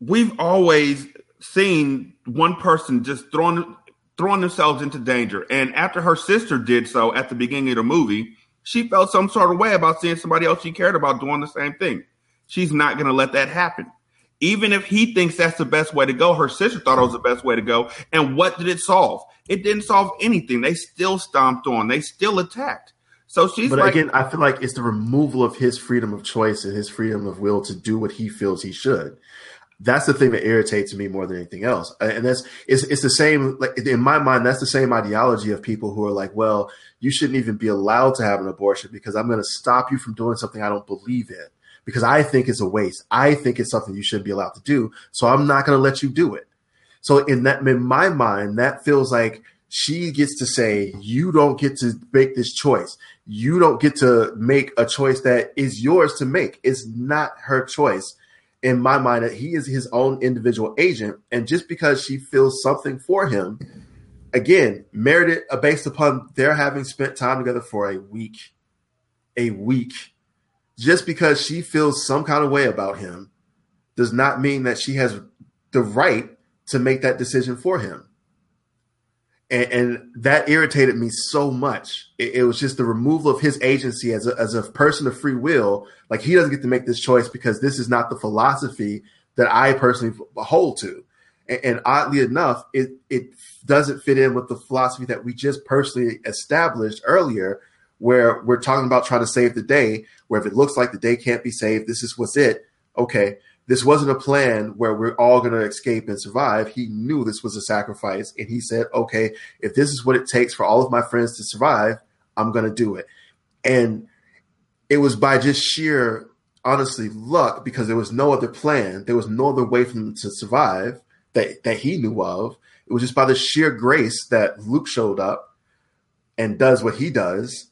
we've always seen one person just throwing throwing themselves into danger. And after her sister did so at the beginning of the movie, she felt some sort of way about seeing somebody else she cared about doing the same thing. She's not going to let that happen. Even if he thinks that's the best way to go, her sister thought it was the best way to go. And what did it solve? It didn't solve anything. They still stomped on. They still attacked. So she's But like, again, I feel like it's the removal of his freedom of choice and his freedom of will to do what he feels he should. That's the thing that irritates me more than anything else. And that's it's it's the same like in my mind, that's the same ideology of people who are like, well, you shouldn't even be allowed to have an abortion because I'm going to stop you from doing something I don't believe in because I think it's a waste. I think it's something you shouldn't be allowed to do. So I'm not going to let you do it. So in that in my mind, that feels like she gets to say, you don't get to make this choice. You don't get to make a choice that is yours to make. It's not her choice. In my mind, that he is his own individual agent, and just because she feels something for him, again, merited uh, based upon their having spent time together for a week, a week, just because she feels some kind of way about him, does not mean that she has the right to make that decision for him. And, and that irritated me so much. It, it was just the removal of his agency as a, as a person of free will. Like he doesn't get to make this choice because this is not the philosophy that I personally hold to. And, and oddly enough, it, it doesn't fit in with the philosophy that we just personally established earlier, where we're talking about trying to save the day, where if it looks like the day can't be saved, this is what's it. Okay, this wasn't a plan where we're all going to escape and survive. He knew this was a sacrifice, and he said, "Okay, if this is what it takes for all of my friends to survive, I'm going to do it." And it was by just sheer, honestly, luck because there was no other plan. There was no other way for them to survive that that he knew of. It was just by the sheer grace that Luke showed up and does what he does,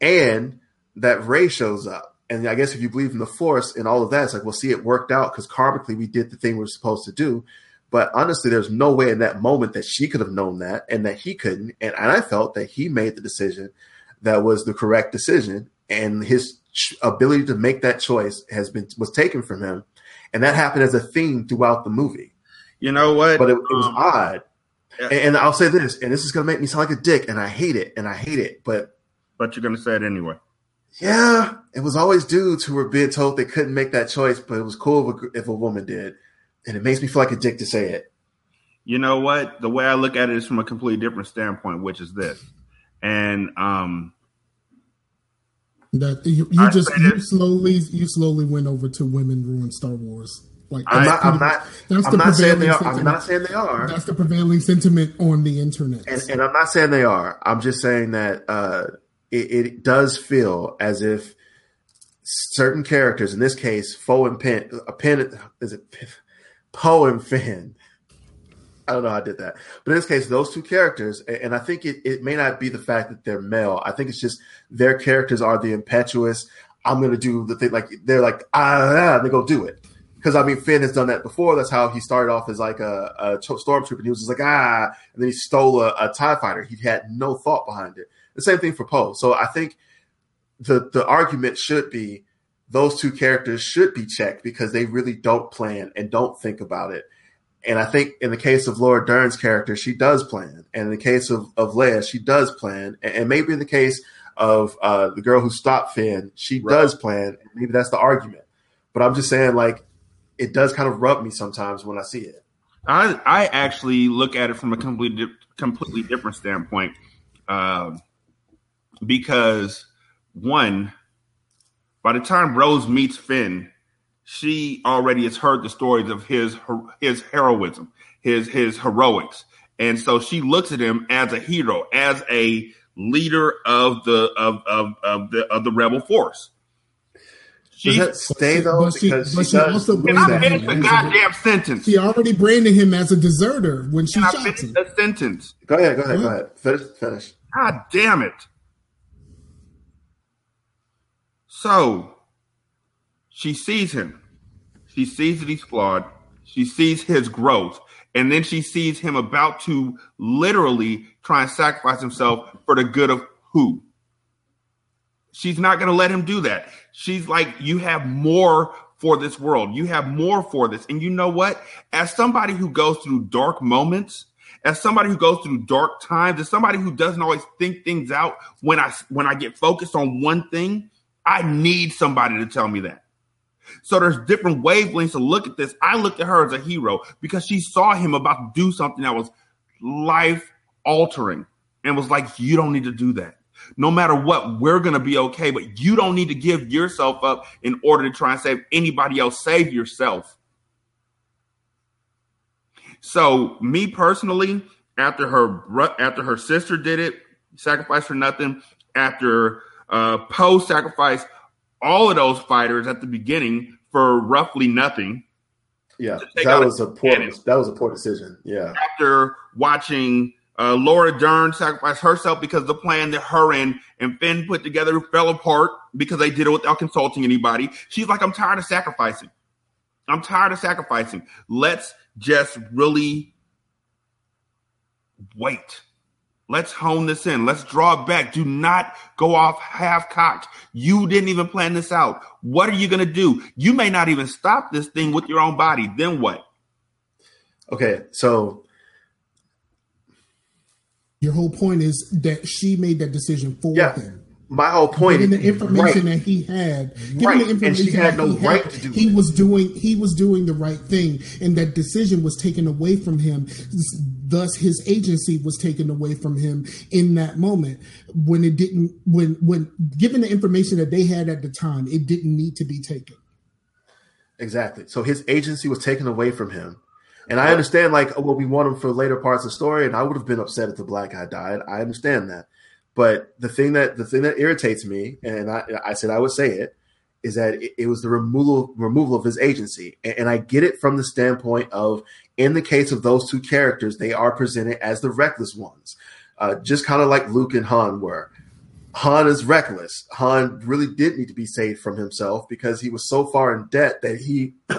and that Rey shows up. And I guess if you believe in the Force and all of that, it's like, well, see, it worked out because karmically we did the thing we were supposed to do. But honestly, there's no way in that moment that she could have known that and that he couldn't. And, and I felt that he made the decision that was the correct decision, and his ch- ability to make that choice has been was taken from him, and that happened as a theme throughout the movie. you know what? But it, it was Um, odd. yeah. And, and I'll say this, and this is gonna make me sound like a dick, and I hate it, and I hate it, but but you're gonna say it anyway. yeah, it was always dudes who were being told they couldn't make that choice, but it was cool if a, if a woman did, and it makes me feel like a dick to say it. You know what? The way I look at it is from a completely different standpoint, which is this. And um That you, you just you it. slowly you slowly went over to women ruin Star Wars. Like I'm not. I'm not. that's I'm the not saying they prevailing are. I'm not saying they are. That's the prevailing sentiment on the internet. and, and I'm not saying they are. I'm just saying that uh, it, it does feel as if certain characters, in this case, Foe and Pen, a Pen is it Poe and Finn. I don't know how I did that, but in this case, those two characters, and I think it, it may not be the fact that they're male. I think it's just their characters are the impetuous. I'm going to do the thing like they're like ah, and they go do it. Because I mean, Finn has done that before. That's how he started off as like a, a stormtrooper. And he was just like ah, and then he stole a, a Tie fighter. He had no thought behind it. The same thing for Poe. So I think the the argument should be those two characters should be checked because they really don't plan and don't think about it. And I think in the case of Laura Dern's character, she does plan. And in the case of, of Leia, she does plan. And, and maybe in the case of uh, the girl who stopped Finn, she Right. does plan. And maybe that's the argument. But I'm just saying, like, it does kind of rub me sometimes when I see it. I I actually look at it from a completely completely different standpoint, um, because one, by the time Rose meets Finn, she already has heard the stories of his his heroism, his his heroics, and so she looks at him as a hero, as a leader of the of of, of the of the rebel force. Does She, that stay though? but she- because but she, she does. also do can I that that. finish the in. goddamn sentence? She already branded him as a deserter when she Can I shot finish him. the sentence? Go ahead. Go ahead. Go ahead. Finish. Finish. God damn it. So she sees him. She sees that he's flawed. She sees his growth. And then she sees him about to literally try and sacrifice himself for the good of who? She's not going to let him do that. She's like, you have more for this world. You have more for this. And you know what? As somebody who goes through dark moments, as somebody who goes through dark times, as somebody who doesn't always think things out when I when I get focused on one thing, I need somebody to tell me that. So there's different wavelengths to look at this. I looked at her as a hero because she saw him about to do something that was life altering and was like, you don't need to do that. No matter what, we're going to be okay, but you don't need to give yourself up in order to try and save anybody else. Save yourself. So, me personally, after her after her sister did it, sacrificed for nothing. After uh, Poe sacrificed all of those fighters at the beginning for roughly nothing. Yeah, that was a poor. cannon. That was a poor decision. Yeah. After watching uh, Laura Dern sacrifice herself because the plan that her and, and Finn put together fell apart because they did it without consulting anybody. She's like, I'm tired of sacrificing. I'm tired of sacrificing. Let's just really wait. Let's hone this in. Let's draw back. Do not go off half cocked. You didn't even plan this out. What are you going to do? You may not even stop this thing with your own body. Then what? Okay, so Your whole point is that she made that decision for Yeah. him. my whole point Given the information right. that he had, given Right, the and she had that no he right had, to do he that. was doing he was doing the right thing, and that decision was taken away from him. Thus, his agency was taken away from him in that moment when it didn't. When when given the information that they had at the time, it didn't need to be taken. Exactly. So his agency was taken away from him. And I understand, like, well, we want him for later parts of the story, and I would have been upset if the black guy died. I understand that. But the thing that the thing that irritates me, and I, I said I would say it, is that it, it was the removal removal of his agency. And, and I get it from the standpoint of, in the case of those two characters, they are presented as the reckless ones, uh, just kind of like Luke and Han were. Han is reckless. Han really did need to be saved from himself because he was so far in debt that he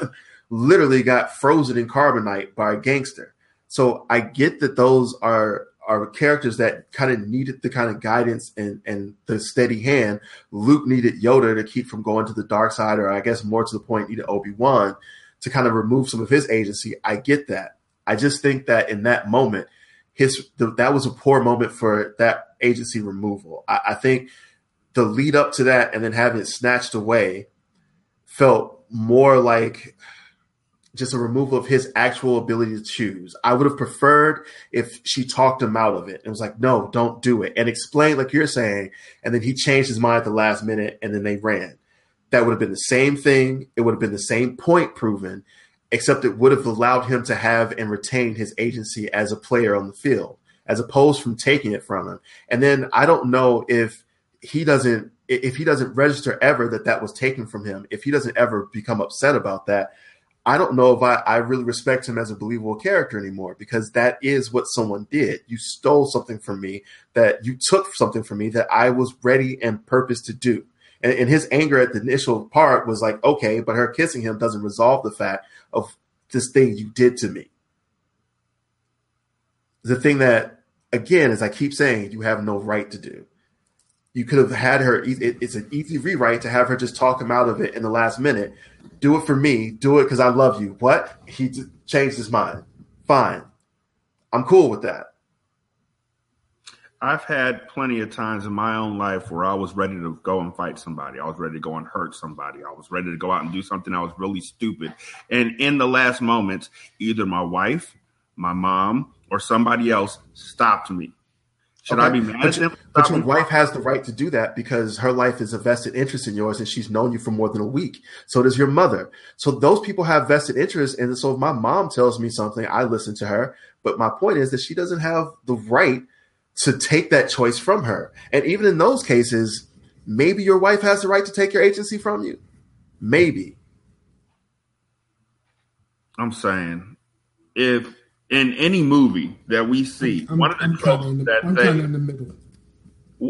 literally got frozen in carbonite by a gangster. So I get that those are are characters that kind of needed the kind of guidance and and the steady hand. Luke needed Yoda to keep from going to the dark side, or I guess more to the point, needed Obi Wan to kind of remove some of his agency. I get that. I just think that in that moment, his the, that was a poor moment for that agency removal. I, I think the lead up to that and then having it snatched away felt more like just a removal of his actual ability to choose. I would have preferred if she talked him out of it and was like, no, don't do it. And explained, like you're saying, and then he changed his mind at the last minute and then they ran. That would have been the same thing. It would have been the same point proven, except it would have allowed him to have and retain his agency as a player on the field, as opposed from taking it from him. And then I don't know if he doesn't if he doesn't register ever that that was taken from him, if he doesn't ever become upset about that, I don't know if I, I really respect him as a believable character anymore because that is what someone did. You stole something from me that you took something from me that I was ready and purpose to do. And, and his anger at the initial part was like, okay, but her kissing him doesn't resolve the fact of this thing you did to me. The thing that, again, as I keep saying, you have no right to do you could have had her. It's an easy rewrite to have her just talk him out of it in the last minute. Do it for me. Do it because I love you. What? He changed his mind. Fine. I'm cool with that. I've had plenty of times in my own life where I was ready to go and fight somebody. I was ready to go and hurt somebody. I was ready to go out and do something that was really stupid. And in the last moments, either my wife, my mom, or somebody else stopped me should okay. I be mad but? But your wife has the right to do that because her life is a vested interest in yours and she's known you for more than a week. So does your mother. So those people have vested interest. And so if my mom tells me something, I listen to her. But my point is that she doesn't have the right to take that choice from her. And even in those cases, maybe your wife has the right to take your agency from you. Maybe. I'm saying if in any movie that we see, I'm, one of the I'm tropes kinda the, that I'm they, kind of in the middle.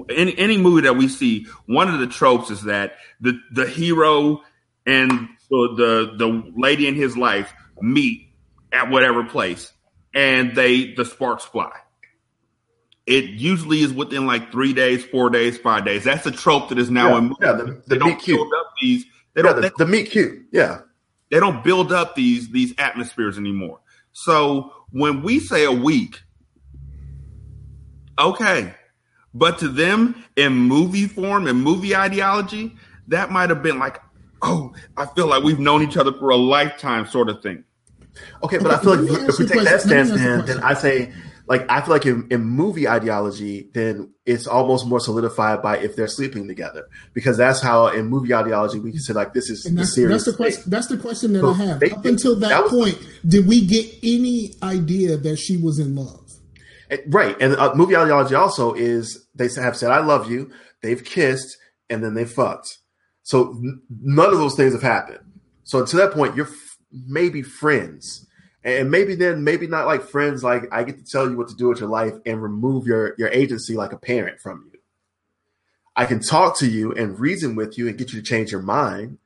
in any movie that we see, one of the tropes is that the the hero and the the, the lady in his life meet at whatever place, and they the sparks fly. It usually is within like three days, four days, five days. That's a trope that is now Yeah, in movies. yeah, the- the they don't cute. build up these. They Yeah, don't. the, they, the meet cute. Yeah. they don't build up these these atmospheres anymore. So when we say a week, okay, but to them in movie form and movie ideology, that might have been like, oh, I feel like we've known each other for a lifetime, sort of thing. Okay, but I feel like if we take that question. Let me stance, ask you a then then. I say like I feel like in, in movie ideology, then it's almost more solidified by if they're sleeping together because that's how in movie ideology we can say like this is And the that's, serious. that's the question. That's the question that So I have. they- Up until that, that was- point, did we get any idea that she was in love? Right, and uh, movie ideology also is they have said "I love you," they've kissed, and then they fucked. So n- none of those things have happened. So to that point, you're f- maybe friends, and maybe then maybe not like friends. Like I get to tell you what to do with your life and remove your your agency like a parent from you. I can talk to you and reason with you and get you to change your mind,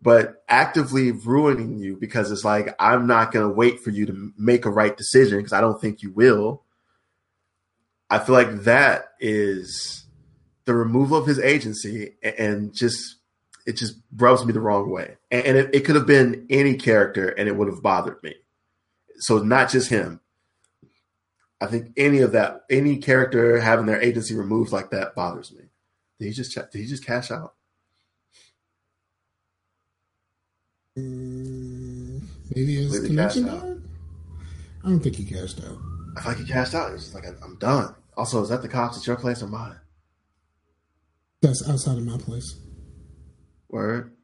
but actively ruining you because it's like I'm not going to wait for you to make a right decision because I don't think you will. I feel like that is the removal of his agency and just it just rubs me the wrong way. And, it, it could have been any character and it would have bothered me. So not just him. I think any of that, any character having their agency removed like that bothers me. Did he just did he just cash out? Mm, maybe his connection out. died. I don't think he cashed out. I feel like he cashed out. It's just like I'm done. Also, is that the cops at your place or mine? That's outside of my place. Word.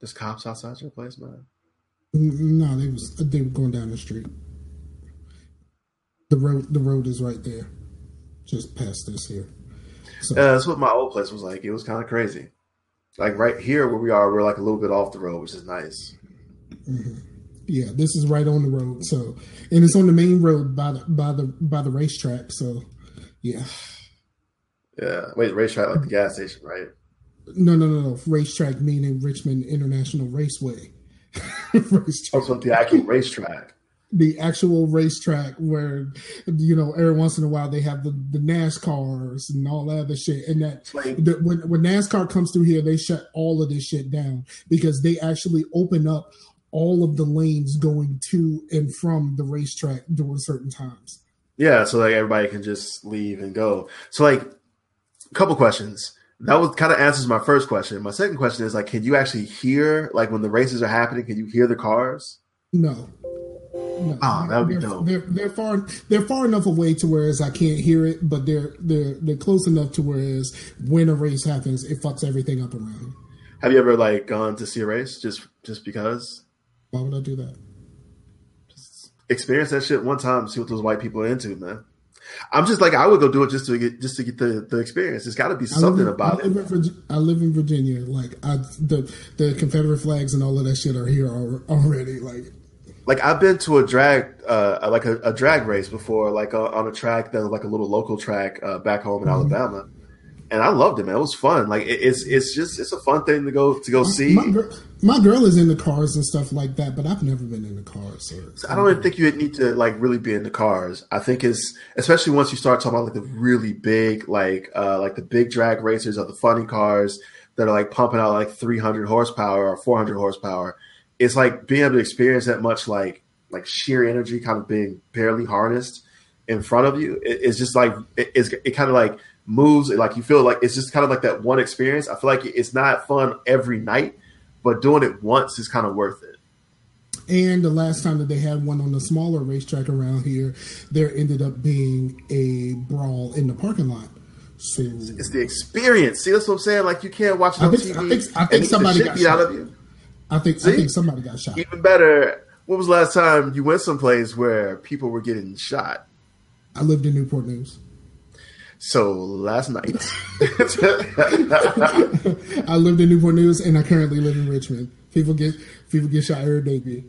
There's cops outside your place, man. No, they was they were going down the street. The road the road is right there, just past this here. So that's what my old place was like. It was kind of crazy. Like right here where we are, we're like a little bit off the road, which is nice. Mm-hmm. yeah, this is right on the road. So and it's on the main road by the by the by the racetrack. So yeah, Yeah. Wait, racetrack like the gas station, right? no no no no racetrack meaning Richmond International Raceway. Oh, racetrack. Also the actual racetrack. The actual racetrack where you know every once in a while they have the, the NASCARs and all that other shit and that Like- the, when when NASCAR comes through here they shut all of this shit down because they actually open up all of the lanes going to and from the racetrack during certain times. Yeah, so like everybody can just leave and go. So like a couple questions. That was kind of answers my first question. My second question is like, can you actually hear like when the races are happening? Can you hear the cars? No. No. Oh, that would be they're, dope. They're, they're far they're far enough away to whereas I can't hear it, but they're they're they're close enough to whereas when a race happens, it fucks everything up around. Have you ever like gone to see a race just just because? Why would I do that? Experience that shit one time, see what those white people are into, man. I'm just like I would go do it just to get just to get the, the experience. There's got to be something in- about I it. Virgi- I live in Virginia. Like I, the the Confederate flags and all of that shit are here already. Like Like I've been to a drag, uh, like a, a drag race before, like uh, on a track that was like a little local track uh, back home in Mm-hmm. Alabama, and I loved it, man. It was fun. Like it, it's it's just it's a fun thing to go to go see. my, gir- my girl is into cars and stuff like that, but I've never been into cars. So I don't even think you need to like really be in the cars. I think it's especially once you start talking about like the really big, like uh like the big drag racers or the funny cars that are like pumping out like 300 horsepower or 400 horsepower. It's like being able to experience that much like like sheer energy kind of being barely harnessed in front of you. It, it's just like it, it's it kind of like moves like you feel like it's just kind of like that one experience. I feel like it's not fun every night, but doing it once is kind of worth it. And the last time that they had one on the smaller racetrack around here, there ended up being a brawl in the parking lot. So It's the experience. See, that's what I'm saying. Like you can't watch it I on think- TV. I think- I think somebody got beat out of you. I think I think somebody got shot. Even better. When was the last time you went someplace where people were getting shot? I lived in Newport News. So last night. I lived in Newport News, and I currently live in Richmond. People get people get shot every day. B.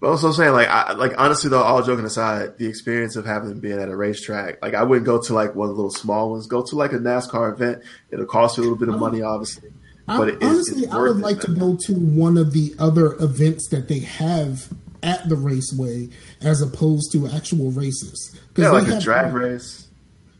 But also saying, like, I, like honestly though, all joking aside, the experience of having been at a racetrack, like I wouldn't go to like one of the little small ones. Go to like a NASCAR event. It'll cost you a little bit of money, obviously, but I, it, it's, honestly, it's I would like to go to one of the other events that they have at the raceway, as opposed to actual races. Yeah, like a drag race.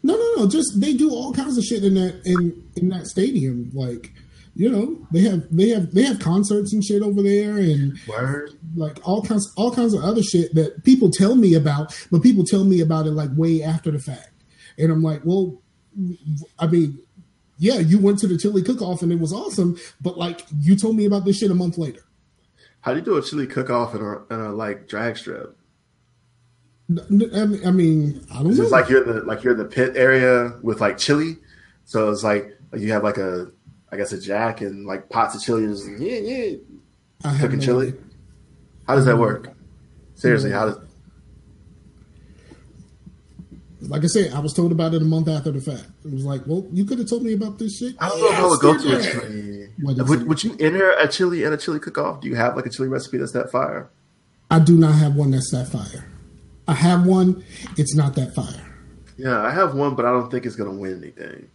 No, no, no. Just they do all kinds of shit in that in in that stadium. Like, you know, they have they have they have concerts and shit over there, and Word. like all kinds all kinds of other shit that people tell me about, but people tell me about it like way after the fact, and I'm like, well, I mean, yeah, you went to the chili cook off and it was awesome, but like you told me about this shit a month later. How do you do a chili cook off in a, in a like drag strip? I mean, I don't It's know. like you're in the like you're in the pit area with like chili, so it's like you have like a I guess a jack and like pots of chili and just yeah yeah I cooking no chili. idea. How does that mm. work? Seriously, how does Like I said, I was told about it a month after the fact. It was like, well, you could have told me about this shit. I don't know if I would go to a Yes, chili. What is Would, it? would you enter a chili and a chili cook off? Do you have like a chili recipe that's that fire? I do not have one that's that fire. I have one. It's not that fire. Yeah, I have one, but I don't think it's gonna win anything.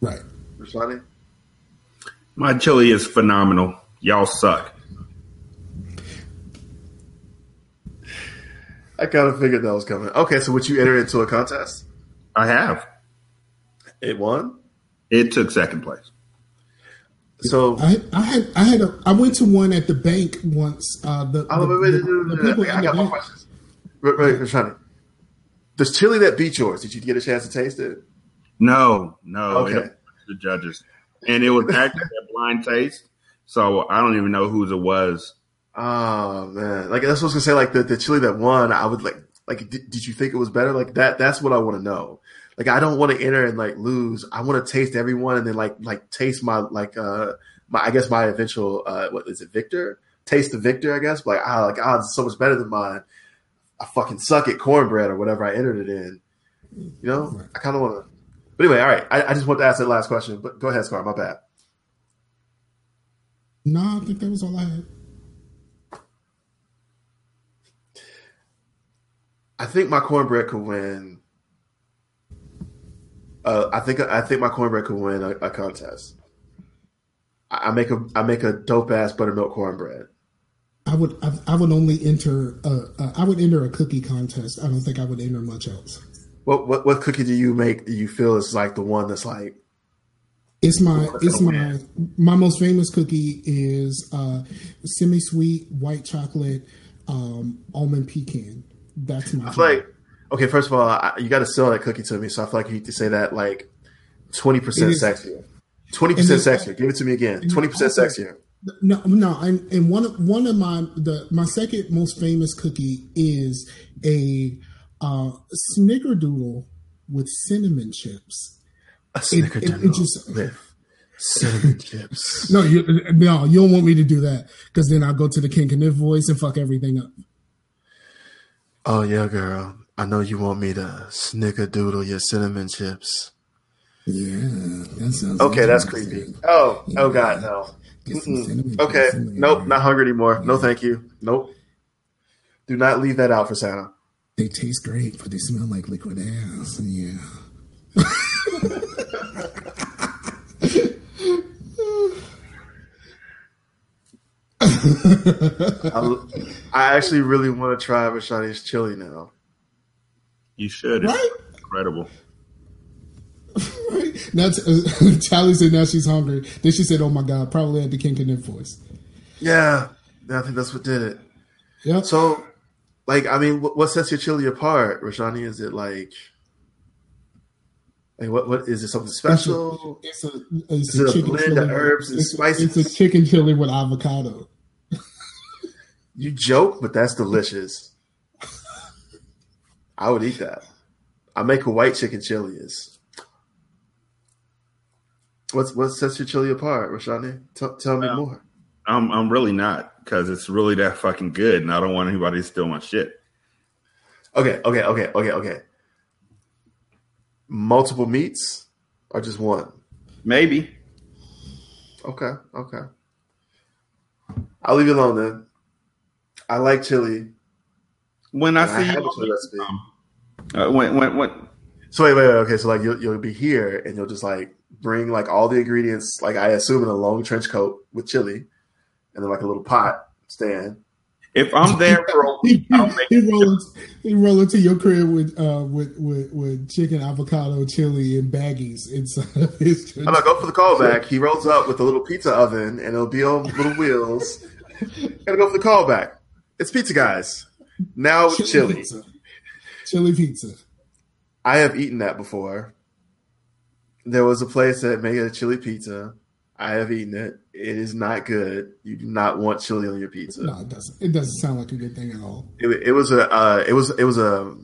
Right. Rashani? My chili is phenomenal. Y'all suck. I kind of figured that was coming. Okay, so would you enter into a contest? I have. It won. It took second place. So I I had I had a I went to one at the bank once. Uh, the, Oh, the, wait, wait, the- wait, wait, the wait, people I at the got more bank- questions. Right, right, Rashani. The chili that beat yours, did you get a chance to taste it? No, no. Okay. The judges. And it was actually a blind taste. So I don't even know whose it was. Oh man, like that's what I was gonna say. Like the, the chili that won, I would like. Like, did, did you think it was better? Like that. That's what I want to know. Like, I don't want to enter and like lose. I want to taste everyone and then like like taste my like uh my I guess my eventual uh what is it Victor? Taste the victor, I guess. Like ah like ah, so much better than mine. I fucking suck at cornbread or whatever I entered it in. You know, I kind of want to. But anyway, all right. I, I just want to ask that last question. But go ahead, Scar. My bad. No, I think that was all I had. I think my cornbread could win. Uh, I think I think my cornbread could win a, a contest. I, I make a I make a dope ass buttermilk cornbread. I would I, I would only enter a, a I would enter a cookie contest. I don't think I would enter much else. What what what cookie do you make? Do you feel is like the one that's like It's my it's my my most famous cookie is uh, semi sweet white chocolate um, almond pecan. That's my I feel like okay. First of all, I, you got to sell that cookie to me, so I feel like you need to say that like twenty percent sexier. twenty percent sexier. Give it to me again. Twenty percent sexier. No, no, and, and one of one of my the my second most famous cookie is a uh, snickerdoodle with cinnamon chips. A It- it- it snickerdoodle just- with cinnamon chips. No, you no, you don't want me to do that because then I'll go to the King Kniff voice and fuck everything up. Oh yeah, girl. I know you want me to snickerdoodle your cinnamon chips. Yeah, that sounds Okay, that's creepy. Oh, oh god, no. Mm-mm. Okay, chips in nope, not hungry anymore. No, thank you. Nope. Do not leave that out for Santa. They taste great, but they smell like liquid ass. Yeah. I, I actually really want to try Rashani's chili now. You should. It's Right? incredible. Right? Now, t- uh, Tally said now she's hungry. Then she said, "Oh my god, probably had the King Kniff voice." Yeah, I think that's what did it. Yep. So, like, I mean, what, what sets your chili apart, Rashani? Is it like, like what? What is it? Something special? It's a, it's Is a it a chicken blend chili. of herbs and it's, spices? It's a chicken chili with avocado. You joke, but that's delicious. I would eat that. I make a white chicken chili. Is what's what sets your chili apart, Rashani? Tell, tell me more. I'm I'm really not because it's really that fucking good, and I don't want anybody to steal my shit. Okay, okay, okay, okay, okay. Multiple meats or just one? Maybe. Okay, okay. I'll leave you alone then. I like chili. When I and see have you, a chili recipe. uh, when when when So wait, wait, wait. Okay, so like you'll you'll be here and you'll just like bring like all the ingredients, like I assume in a long trench coat with chili, and then like a little pot stand. if I'm there for a He, week, I'll make he roll into, he roll into your crib with uh with with, with chicken avocado chili and baggies inside of his. I'm like, go for the callback. He rolls up with a little pizza oven and it'll be on little wheels. Gotta go for the callback. It's pizza guys. Now with chili. pizza. Chili pizza. I have eaten that before. There was a place that made a chili pizza. I have eaten it. It is not good. You do not want chili on your pizza. No, it doesn't. It doesn't sound like a good thing at all. It, it was a uh, it was it was a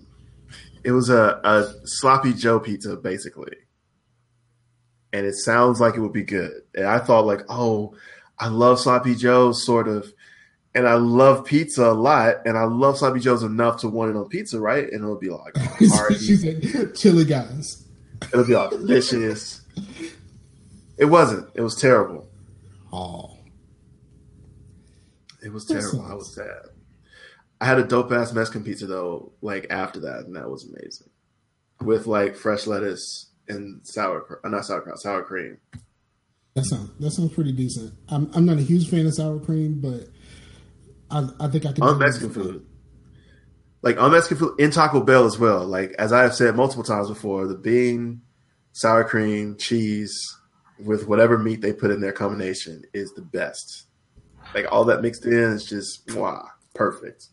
it was a, a sloppy Joe pizza basically, and it sounds like it would be good. And I thought like, oh, I love sloppy Joe, sort of, and I love pizza a lot, and I love sloppy Joe's enough to want it on pizza, right? And it'll be like, she said, "Chili guys." it'll be like delicious. It wasn't. It was terrible. Oh, It was That terrible. I was sad. I had a dope ass Mexican pizza though, like after that, and that was amazing, with like fresh lettuce and sour, uh, not sauerkraut, sour cream. that sounds that sounds pretty decent. I'm I'm not a huge fan of sour cream, but I I think I can on do it. Mexican food. Like on Mexican food in Taco Bell as well. Like as I have said multiple times before, the bean, sour cream, cheese with whatever meat they put in their combination is the best. Like all that mixed in is just wow, perfect.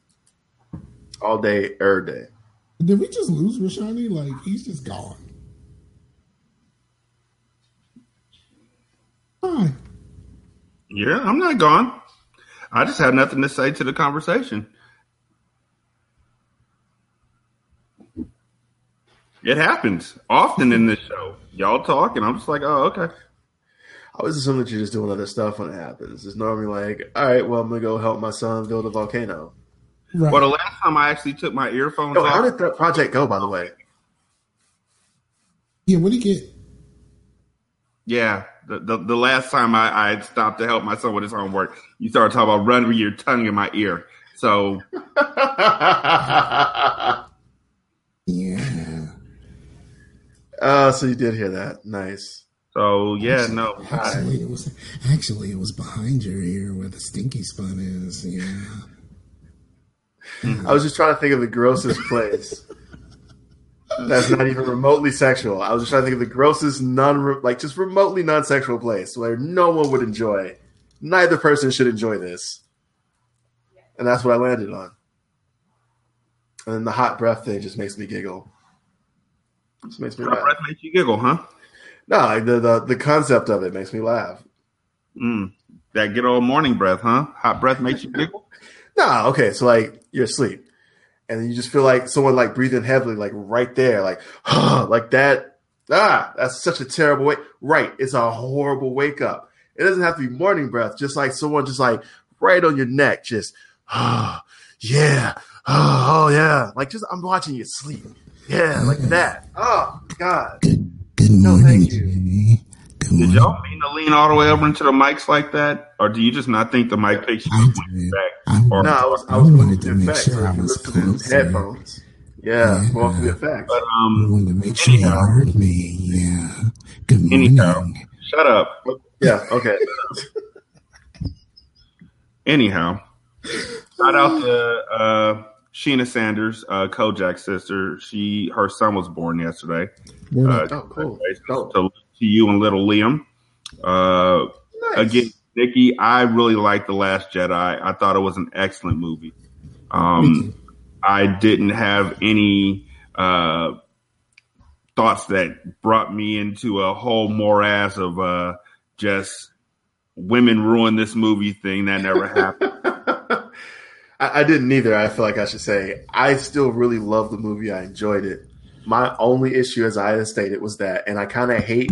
All day, every day. Did we just lose Rashani? Like he's just gone. Hi. Yeah, I'm not gone. I just had nothing to say to the conversation. It happens often in this show. Y'all talk, and I'm just like, oh, okay. I always assume that you're just doing other stuff when it happens. It's normally like, all right, well, I'm gonna go help my son build a volcano. Right. Well, the last time I actually took my earphones Yo, how did that project go, by the way? yeah. What did you get? yeah, the, the, the last time I, I stopped to help my son with his homework, you started talking about running your tongue in my ear. So Yeah. Oh, so you did hear that. Nice. So yeah, no. Actually, it was actually it was behind your ear where the stinky spot is. Yeah. I was just trying to think of the grossest place that's not even remotely sexual. I was just trying to think of the grossest non like just remotely non sexual place where no one would enjoy. Neither person should enjoy this. And that's what I landed on. And then the hot breath thing just makes me giggle. Just makes me My laugh. breath makes you giggle, huh? No, like the, the the concept of it makes me laugh. Mm. that good old morning breath, huh? Hot breath makes you giggle. Nah, okay. So like you're asleep, and you just feel like someone like breathing heavily, like right there, like like that. Ah, that's such a terrible way. Right, it's a horrible wake up. It doesn't have to be morning breath. Just like someone just like right on your neck, just ah, yeah, oh, oh yeah, like just I'm watching you sleep. Yeah, like that. Oh God. Good No, morning, thank you. Jimmy. Did morning. y'all mean to lean all the way over into the mics like that, or do you just not think the mic picks you up did. when you're back? I, Or- No, I was I I was going wanted to the make effects. sure I was listen to these closer. headphones. Yeah, Yeah. going through the effects. But I um, wanted to make sure you anyhow, heard me. Yeah. Good morning. anyhow, shut up. Yeah, okay. Anyhow, shout out to uh, Sheena Sanders, uh, Kojak's sister. She her son was born yesterday. Word Uh. Oh, cool. congratulations Dope. to, to you and little Liam. Uh, Nice. again, Nikki, I really liked The Last Jedi. I thought it was an excellent movie. Um, I didn't have any uh, thoughts that brought me into a whole morass of uh, just women ruin this movie thing. That never happened. I, I didn't either. I feel like I should say I still really love the movie. I enjoyed it. My only issue, as I had stated, was that, and I kind of hate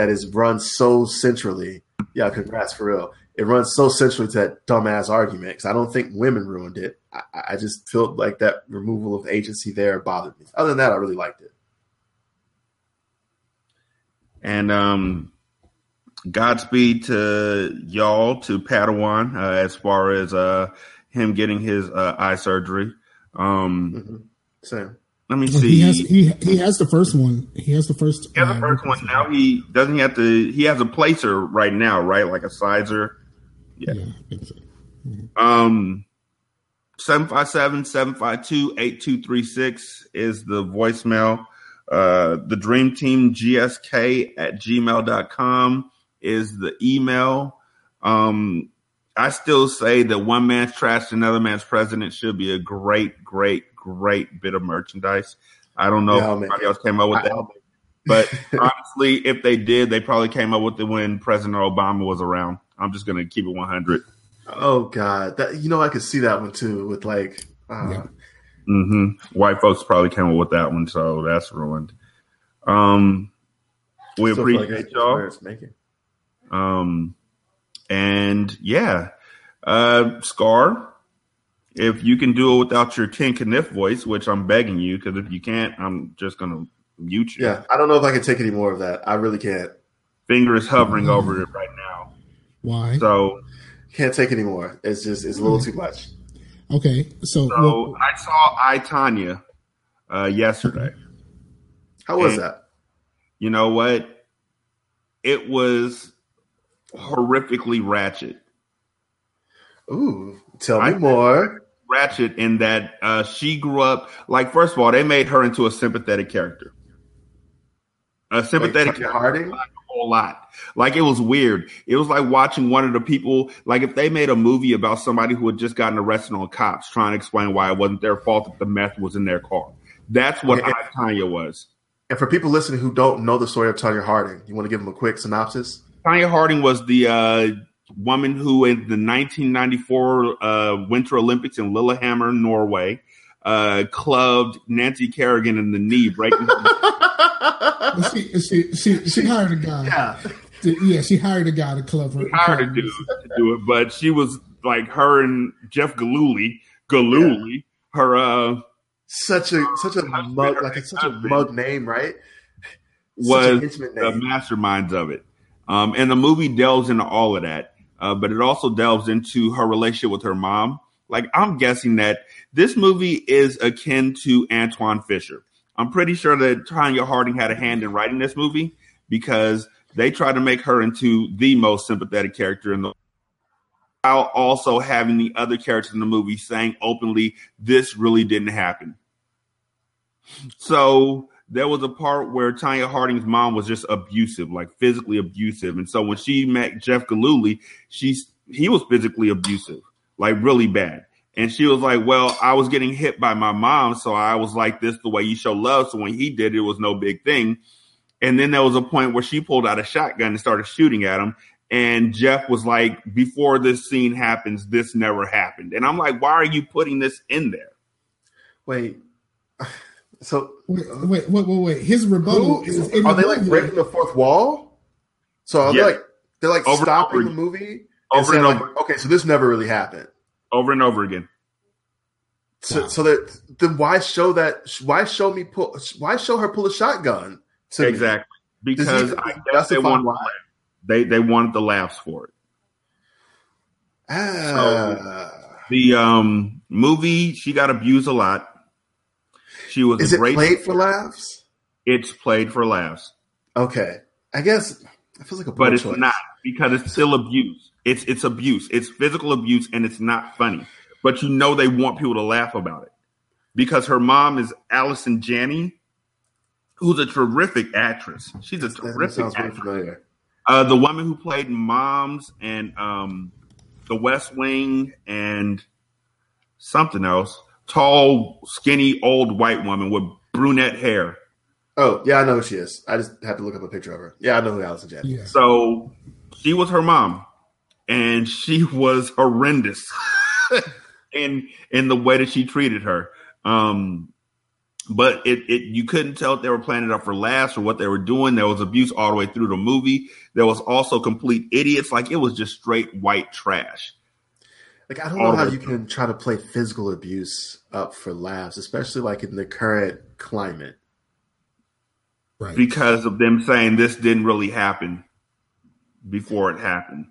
that it's run so centrally. Yeah, congrats for real. It runs so centrally to that dumbass argument because I don't think women ruined it. I, I just felt like that removal of agency there bothered me. Other than that, I really liked it. And um, Godspeed to y'all, to Padawan, uh, as far as uh, him getting his uh, eye surgery. Um, hmm Same. Let me see. he has he he has the first one. He has the first. He has the uh, first one now. He doesn't he have to. He has a placer right now, right? Like a sizer. Yeah. Think so. Um, 757-752-8236 is the voicemail. Uh, the dream team gsk at gmail.com is the email. Um, I still say that one man's trash, another man's president should be a great, great, great bit of merchandise. I don't know Yeah, I'll if make anybody else came up with that. But honestly, if they did, they probably came up with it when President Obama was around. I'm just gonna keep it 100. Oh God, that you know I could see that one too with like. Uh, Yeah. hmm White folks probably came up with that one, so that's ruined. Um, we still feel like appreciate y'all. making. Um, and yeah, uh, Scar, if you can do it without your Tin Kniff voice, which I'm begging you, because if you can't, I'm just gonna mute you. Yeah, I don't know if I can take any more of that. I really can't. Finger is hovering over it right now. Why? So, Can't take any more. It's just it's a little too much. Okay. So, so well, I saw I Tonya uh, yesterday. How was And- that? You know what? It was horrifically ratchet. Ooh, tell I- me more. ratchet in that uh, she grew up like first of all they made her into a sympathetic character a sympathetic Tonya character Harding? like a whole lot like it was weird it was like watching one of the people like if they made a movie about somebody who had just gotten arrested on cops trying to explain why it wasn't their fault that the meth was in their car that's what. I, Tonya was And for people listening who don't know the story of Tonya Harding, you want to give them a quick synopsis? Tonya Harding was the uh, woman who, in the 1994 uh, Winter Olympics in Lillehammer, Norway, uh, clubbed Nancy Kerrigan in the knee, breaking. she, she she she hired a guy. Yeah. To- yeah, she hired a guy to club her. hired a dude to do it, but she was like her and Jeff Gillooly, Gillooly, her. uh Such a such a mug like it's such a mug name, right? Such was an intimate the masterminds of it. Um, and the movie delves into all of that, uh, but it also delves into her relationship with her mom. Like I'm guessing that this movie is akin to Antwone Fisher. I'm pretty sure that Tonya Harding had a hand in writing this movie because they tried to make her into the most sympathetic character in the while also having the other characters in the movie saying openly, this really didn't happen. So there was a part where Tonya Harding's mom was just abusive, like physically abusive. And so when she met Jeff Gillooly, she's he was physically abusive, like really bad. And she was like, Well, I was getting hit by my mom, so I was like, This the way you show love. So when he did it, it was no big thing. And then there was a point where she pulled out a shotgun and started shooting at him. And Jeff was like, before this scene happens, this never happened. And I'm like, why are you putting this in there? Wait. So Wait, wait, wait, wait, wait. His rebuttal who, is in are the they like movie. breaking the fourth wall? So are Yeah. they like they're like Over stopping over the movie Over saying and like, okay, so this never really happened. Over and over again. So, so that then why show that? Why show me pull? Why show her pull a shotgun? To me? Exactly. Does Because I guess they justify wanted, why? they, they wanted the laughs for it. Ah. The um, movie, she got abused a lot. She was Is a it great. played for laughs? It's played for laughs, Okay, I guess it feels like a but it's choice. not because it's still abuse. It's it's abuse. It's physical abuse, and it's not funny. But you know they want people to laugh about it because her mom is Allison Janney, who's a terrific actress. She's a That terrific sounds actress. familiar. Uh, the woman who played Moms and um, The West Wing and something else. Tall, skinny, old white woman with brunette hair. Oh yeah, I know who she is. I just have to look up a picture of her. Yeah, I know who Allison Janney. Yeah. So she was her mom, and she was horrendous in in the way that she treated her. Um, but it, it you couldn't tell if they were planning it up for laughs or what they were doing. There was abuse all the way through the movie. There was also complete idiots. Like it was just straight white trash. Like I don't know how you can try to play physical abuse up for laughs, especially like in the current climate. Right. because of them saying this didn't really happen before it happened.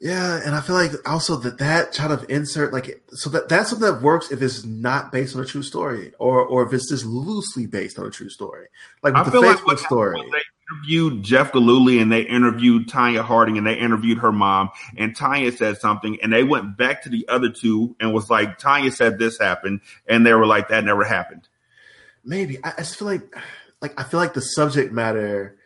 Yeah, and I feel like also that that kind of insert like so that that's something that works if it's not based on a true story or or if it's just loosely based on a true story, like with I the feel like Facebook what story. happened was they interviewed Jeff Gillooly and they interviewed Tonya Harding and they interviewed her mom and Tonya said something and they went back to the other two and was like Tonya said this happened and they were like that never happened. Maybe I, I just feel like like I feel like the subject matter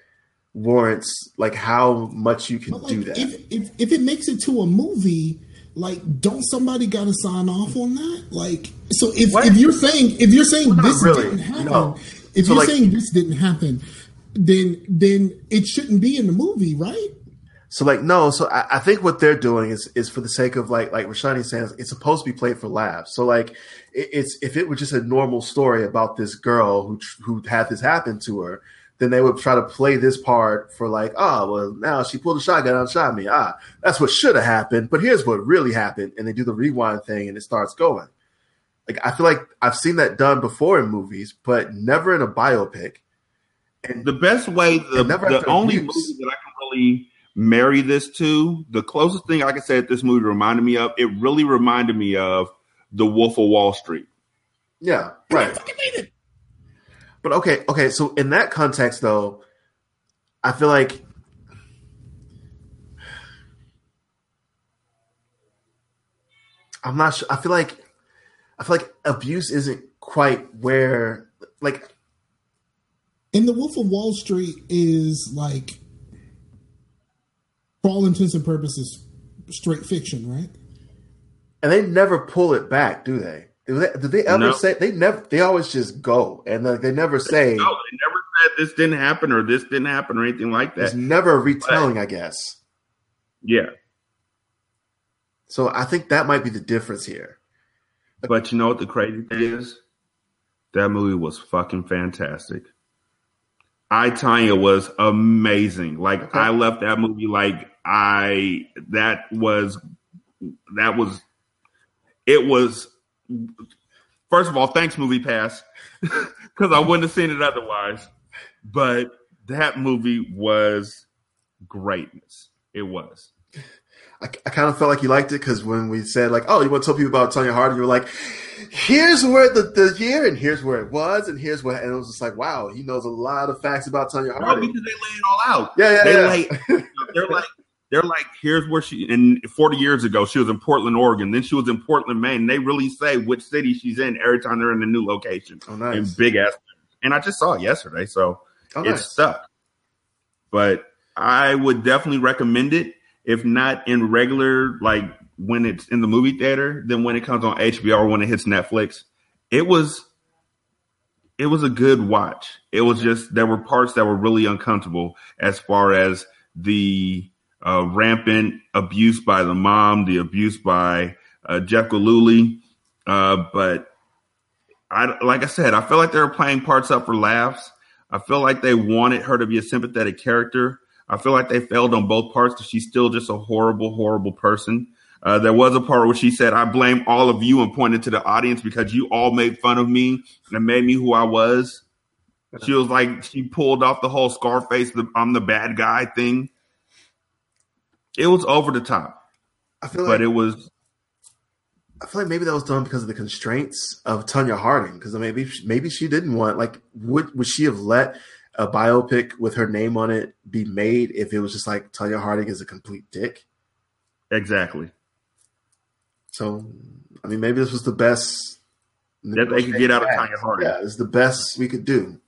warrants like how much you can like, do that. If, if if it makes it to a movie, like, don't somebody got to sign off on that? Like, so if What? if you're saying if you're saying Well, this really. didn't happen, No. if So, you're like- saying this didn't happen, then then it shouldn't be in the movie, right? So like no, so I, I think what they're doing is is for the sake of like like Rashani says, it's supposed to be played for laughs. So like it, it's if it were just a normal story about this girl who who had this happen to her, then they would try to play this part for like ah well now she pulled a shotgun and shot me ah that's what should have happened, but here's what really happened, and they do the rewind thing and it starts going. Like I feel like I've seen that done before in movies, but never in a biopic. And The best way the, never the only abuse. movie that I can really marry this to, the closest thing I can say that this movie reminded me of, it really reminded me of The Wolf of Wall Street. Yeah, right. But okay, okay. So in that context, though, I feel like I'm not sure. I feel like I feel like abuse isn't quite where like And the Wolf of Wall Street is like, for all intents and purposes, straight fiction, right? and they never pull it back, do they? Do they, do they ever No. say they never? They always just go, and like they never say. No, they never said this didn't happen or this didn't happen or anything like that. It's never a retelling, I guess. Yeah. So I think that might be the difference here. But you know what the crazy thing is? That movie was fucking fantastic. I Tonya was amazing. Like Okay. I left that movie like I that was that was it was first of all, thanks movie pass because I wouldn't have seen it otherwise. But that movie was greatness. It was. I, I kind of felt like you liked it because when we said like, "Oh, you want to tell people about Tonya Harding," you were like, "Here's where the, the year, and here's where it was, and here's what," and it was just like, "Wow, he knows a lot of facts about Tonya No, Harding." because they lay it all out. Yeah, yeah, they yeah. lay they're like they're like here's where she and 40 years ago she was in Portland, Oregon. Then she was in Portland, Maine. They really say which city she's in every time they're in a new location. Oh, nice. big ass. And I just saw it yesterday, so Oh, it's nice. stuck. But I would definitely recommend it. If not in regular, like when it's in the movie theater, then when it comes on HBO or when it hits Netflix, it was it was a good watch. It was just there were parts that were really uncomfortable as far as the uh, rampant abuse by the mom, the abuse by uh, Jeff Gillooly. Uh, but I, like I said, I feel like they were playing parts up for laughs. I feel like they wanted her to be a sympathetic character. I feel like they failed on both parts she's still just a horrible, horrible person. Uh, there was a part where she said, I blame all of you and pointed to the audience because you all made fun of me and made me who I was. She was like, she pulled off the whole Scarface, the, I'm the bad guy thing. It was over the top, I feel but like it was, I feel like maybe that was done because of the constraints of Tonya Harding. Because maybe maybe she didn't want like would would she have let a biopic with her name on it be made if it was just like Tonya Harding is a complete dick? exactly. So I mean, maybe this was the best That they could get out of Tonya Harding. Yeah, it's the best we could do.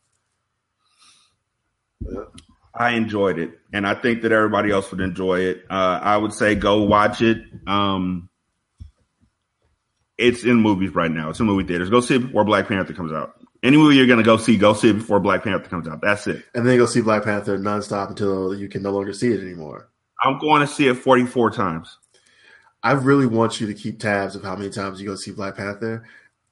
I enjoyed it, and I think that everybody else would enjoy it. Uh, I would say go watch it. Um, it's in movies right now. It's in movie theaters. Go see it before Black Panther comes out. Any movie you're going to go see, go see it before Black Panther comes out. That's it. And then go see Black Panther nonstop until you can no longer see it anymore. I'm going to see it 44 times. I really want you to keep tabs of how many times you go see Black Panther.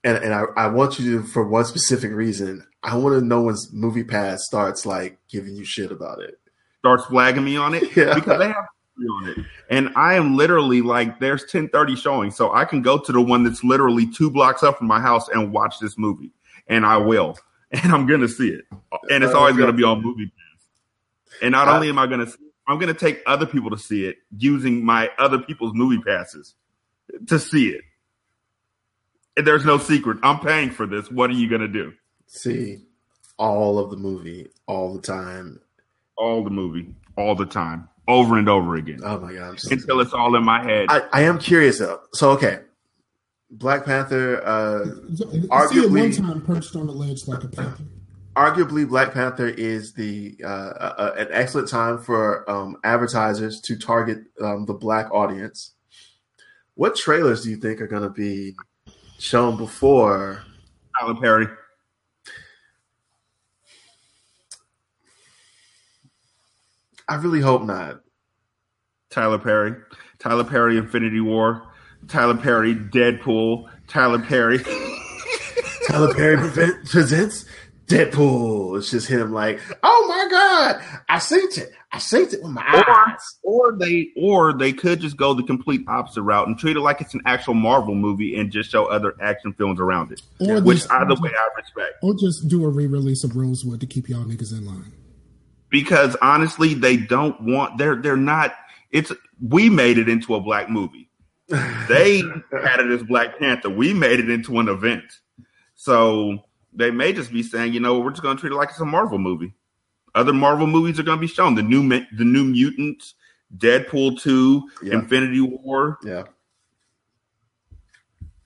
And and I, I want you to for one specific reason. I want to know when Movie Pass starts like giving you shit about it. Starts flagging me on it Yeah. because they have me on it, and I am literally like, there's 10:30 showing, so I can go to the one that's literally two blocks up from my house and watch this movie, and I will, and I'm gonna see it, and it's oh, always gonna be on Movie Pass. And not only am I gonna, see it, I'm gonna take other people to see it using my other people's movie passes to see it. And there's no secret. I'm paying for this. What are you gonna do? See all of the movie all the time. All the movie, all the time, over and over again, Oh my god! I'm so- until it's all in my head. I, I am curious though. So okay, Black Panther. Uh, See Arguably- one time perched on the ledge like a panther. arguably, Black Panther is the uh, uh, an excellent time for um, advertisers to target um, the black audience. What trailers do you think are going to be shown before? Tyler Perry. I really hope not. Tyler Perry, Tyler Perry, Infinity War, Tyler Perry, Deadpool, Tyler Perry. Tyler Perry presents Deadpool. It's just him like, oh my god, I seen it. I seen it with my eyes. or, or they, or they could just go the complete opposite route and treat it like it's an actual Marvel movie and just show other action films around it. Or Which just- either way I respect. Or just do a re-release of Rosewood to keep y'all niggas in line. because honestly, they don't want they're they're not. It's we made it into a black movie. They had it as Black Panther. We made it into an event. So they may just be saying, you know, we're just going to treat it like it's a Marvel movie. Other Marvel movies are going to be shown. The new the new Mutants, Deadpool two, Yeah. Infinity War, Yeah.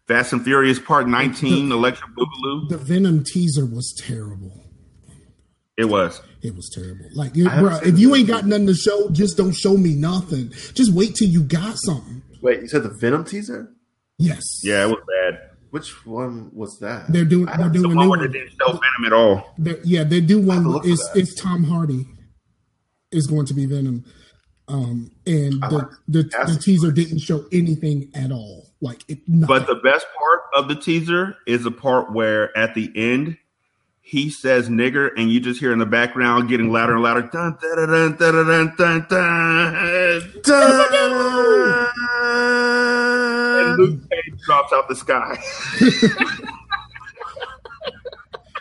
Fast and Furious Part nineteen, Electric Boogaloo. The Venom teaser was terrible. It was. It was terrible. Like, bro, if you ain't got nothing to show, just don't show me nothing. Just wait till you got something. Wait, you said the Venom teaser? Yes. Yeah, it was bad. Which one was that? They're doing. They're The doing a one new they didn't show Venom at all. They're- yeah, they do have one. to look for It's it's Tom Hardy is going to be Venom, um, and the like the, the the teaser didn't show anything at all. Like it, nothing. But the best part of the teaser is the part where at the end he says nigger and you just hear in the background getting louder and louder. Dun, dun, dun, dun, dun, dun, dun, dun. And Luke Cage drops out the sky.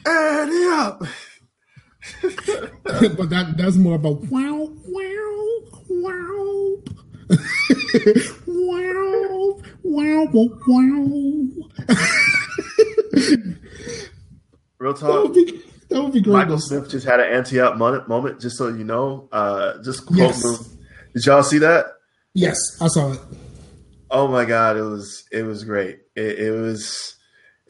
And up. but that that's more of a wow wow wow wow wow wow. Real That talk. would be that would be great. Michael Smith just had an Ante Up moment, moment, just so you know. Uh, just quote Yes. him. Did y'all see that? Yes, I saw it. Oh my god, it was it was great. It, it was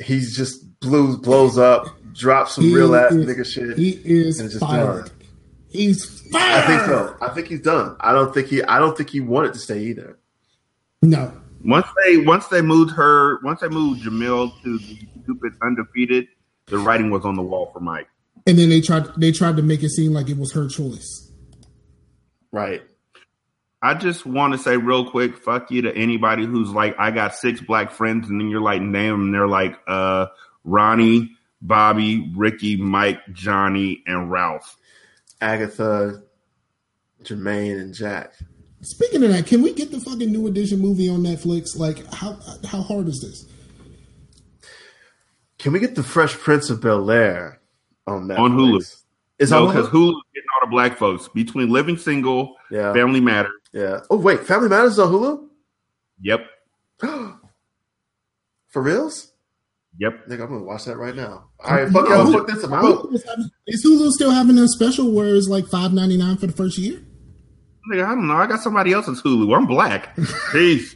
he's just blew blows up, drops some He real ass is- nigga shit. He is and it's just fired. done. He's I think so. I think he's done. I don't think he. I don't think he wanted to stay either. No, Once they once they moved her, once they moved Jemele to the stupid undefeated, the writing was on the wall for Mike. and then they tried they tried to make it seem like it was her choice. Right. I just want to say real quick, fuck you to anybody who's like, I got six black friends, and then you're like, name them. They're like, uh, Ronnie, Bobby, Ricky, Mike, Johnny, and Ralph. Agatha, Jermaine, and Jack. Speaking of that, can we get the fucking new edition movie on Netflix? Like, how how hard is this? Can we get the Fresh Prince of Bel Air on that? On Hulu. Is no, because Hulu? Hulu getting all the black folks between Living Single, Yeah. Family Matter. Yeah. Oh wait, Family Matters is on Hulu. Yep. For reals? Yep. Nigga, I'm gonna watch that right now. All right, fuck y'all. Fuck this. I'm out. Hulu is Is Hulu still having a special where it's like five ninety nine for the first year? Nigga, I don't know. I got somebody else's Hulu. I'm black. Peace.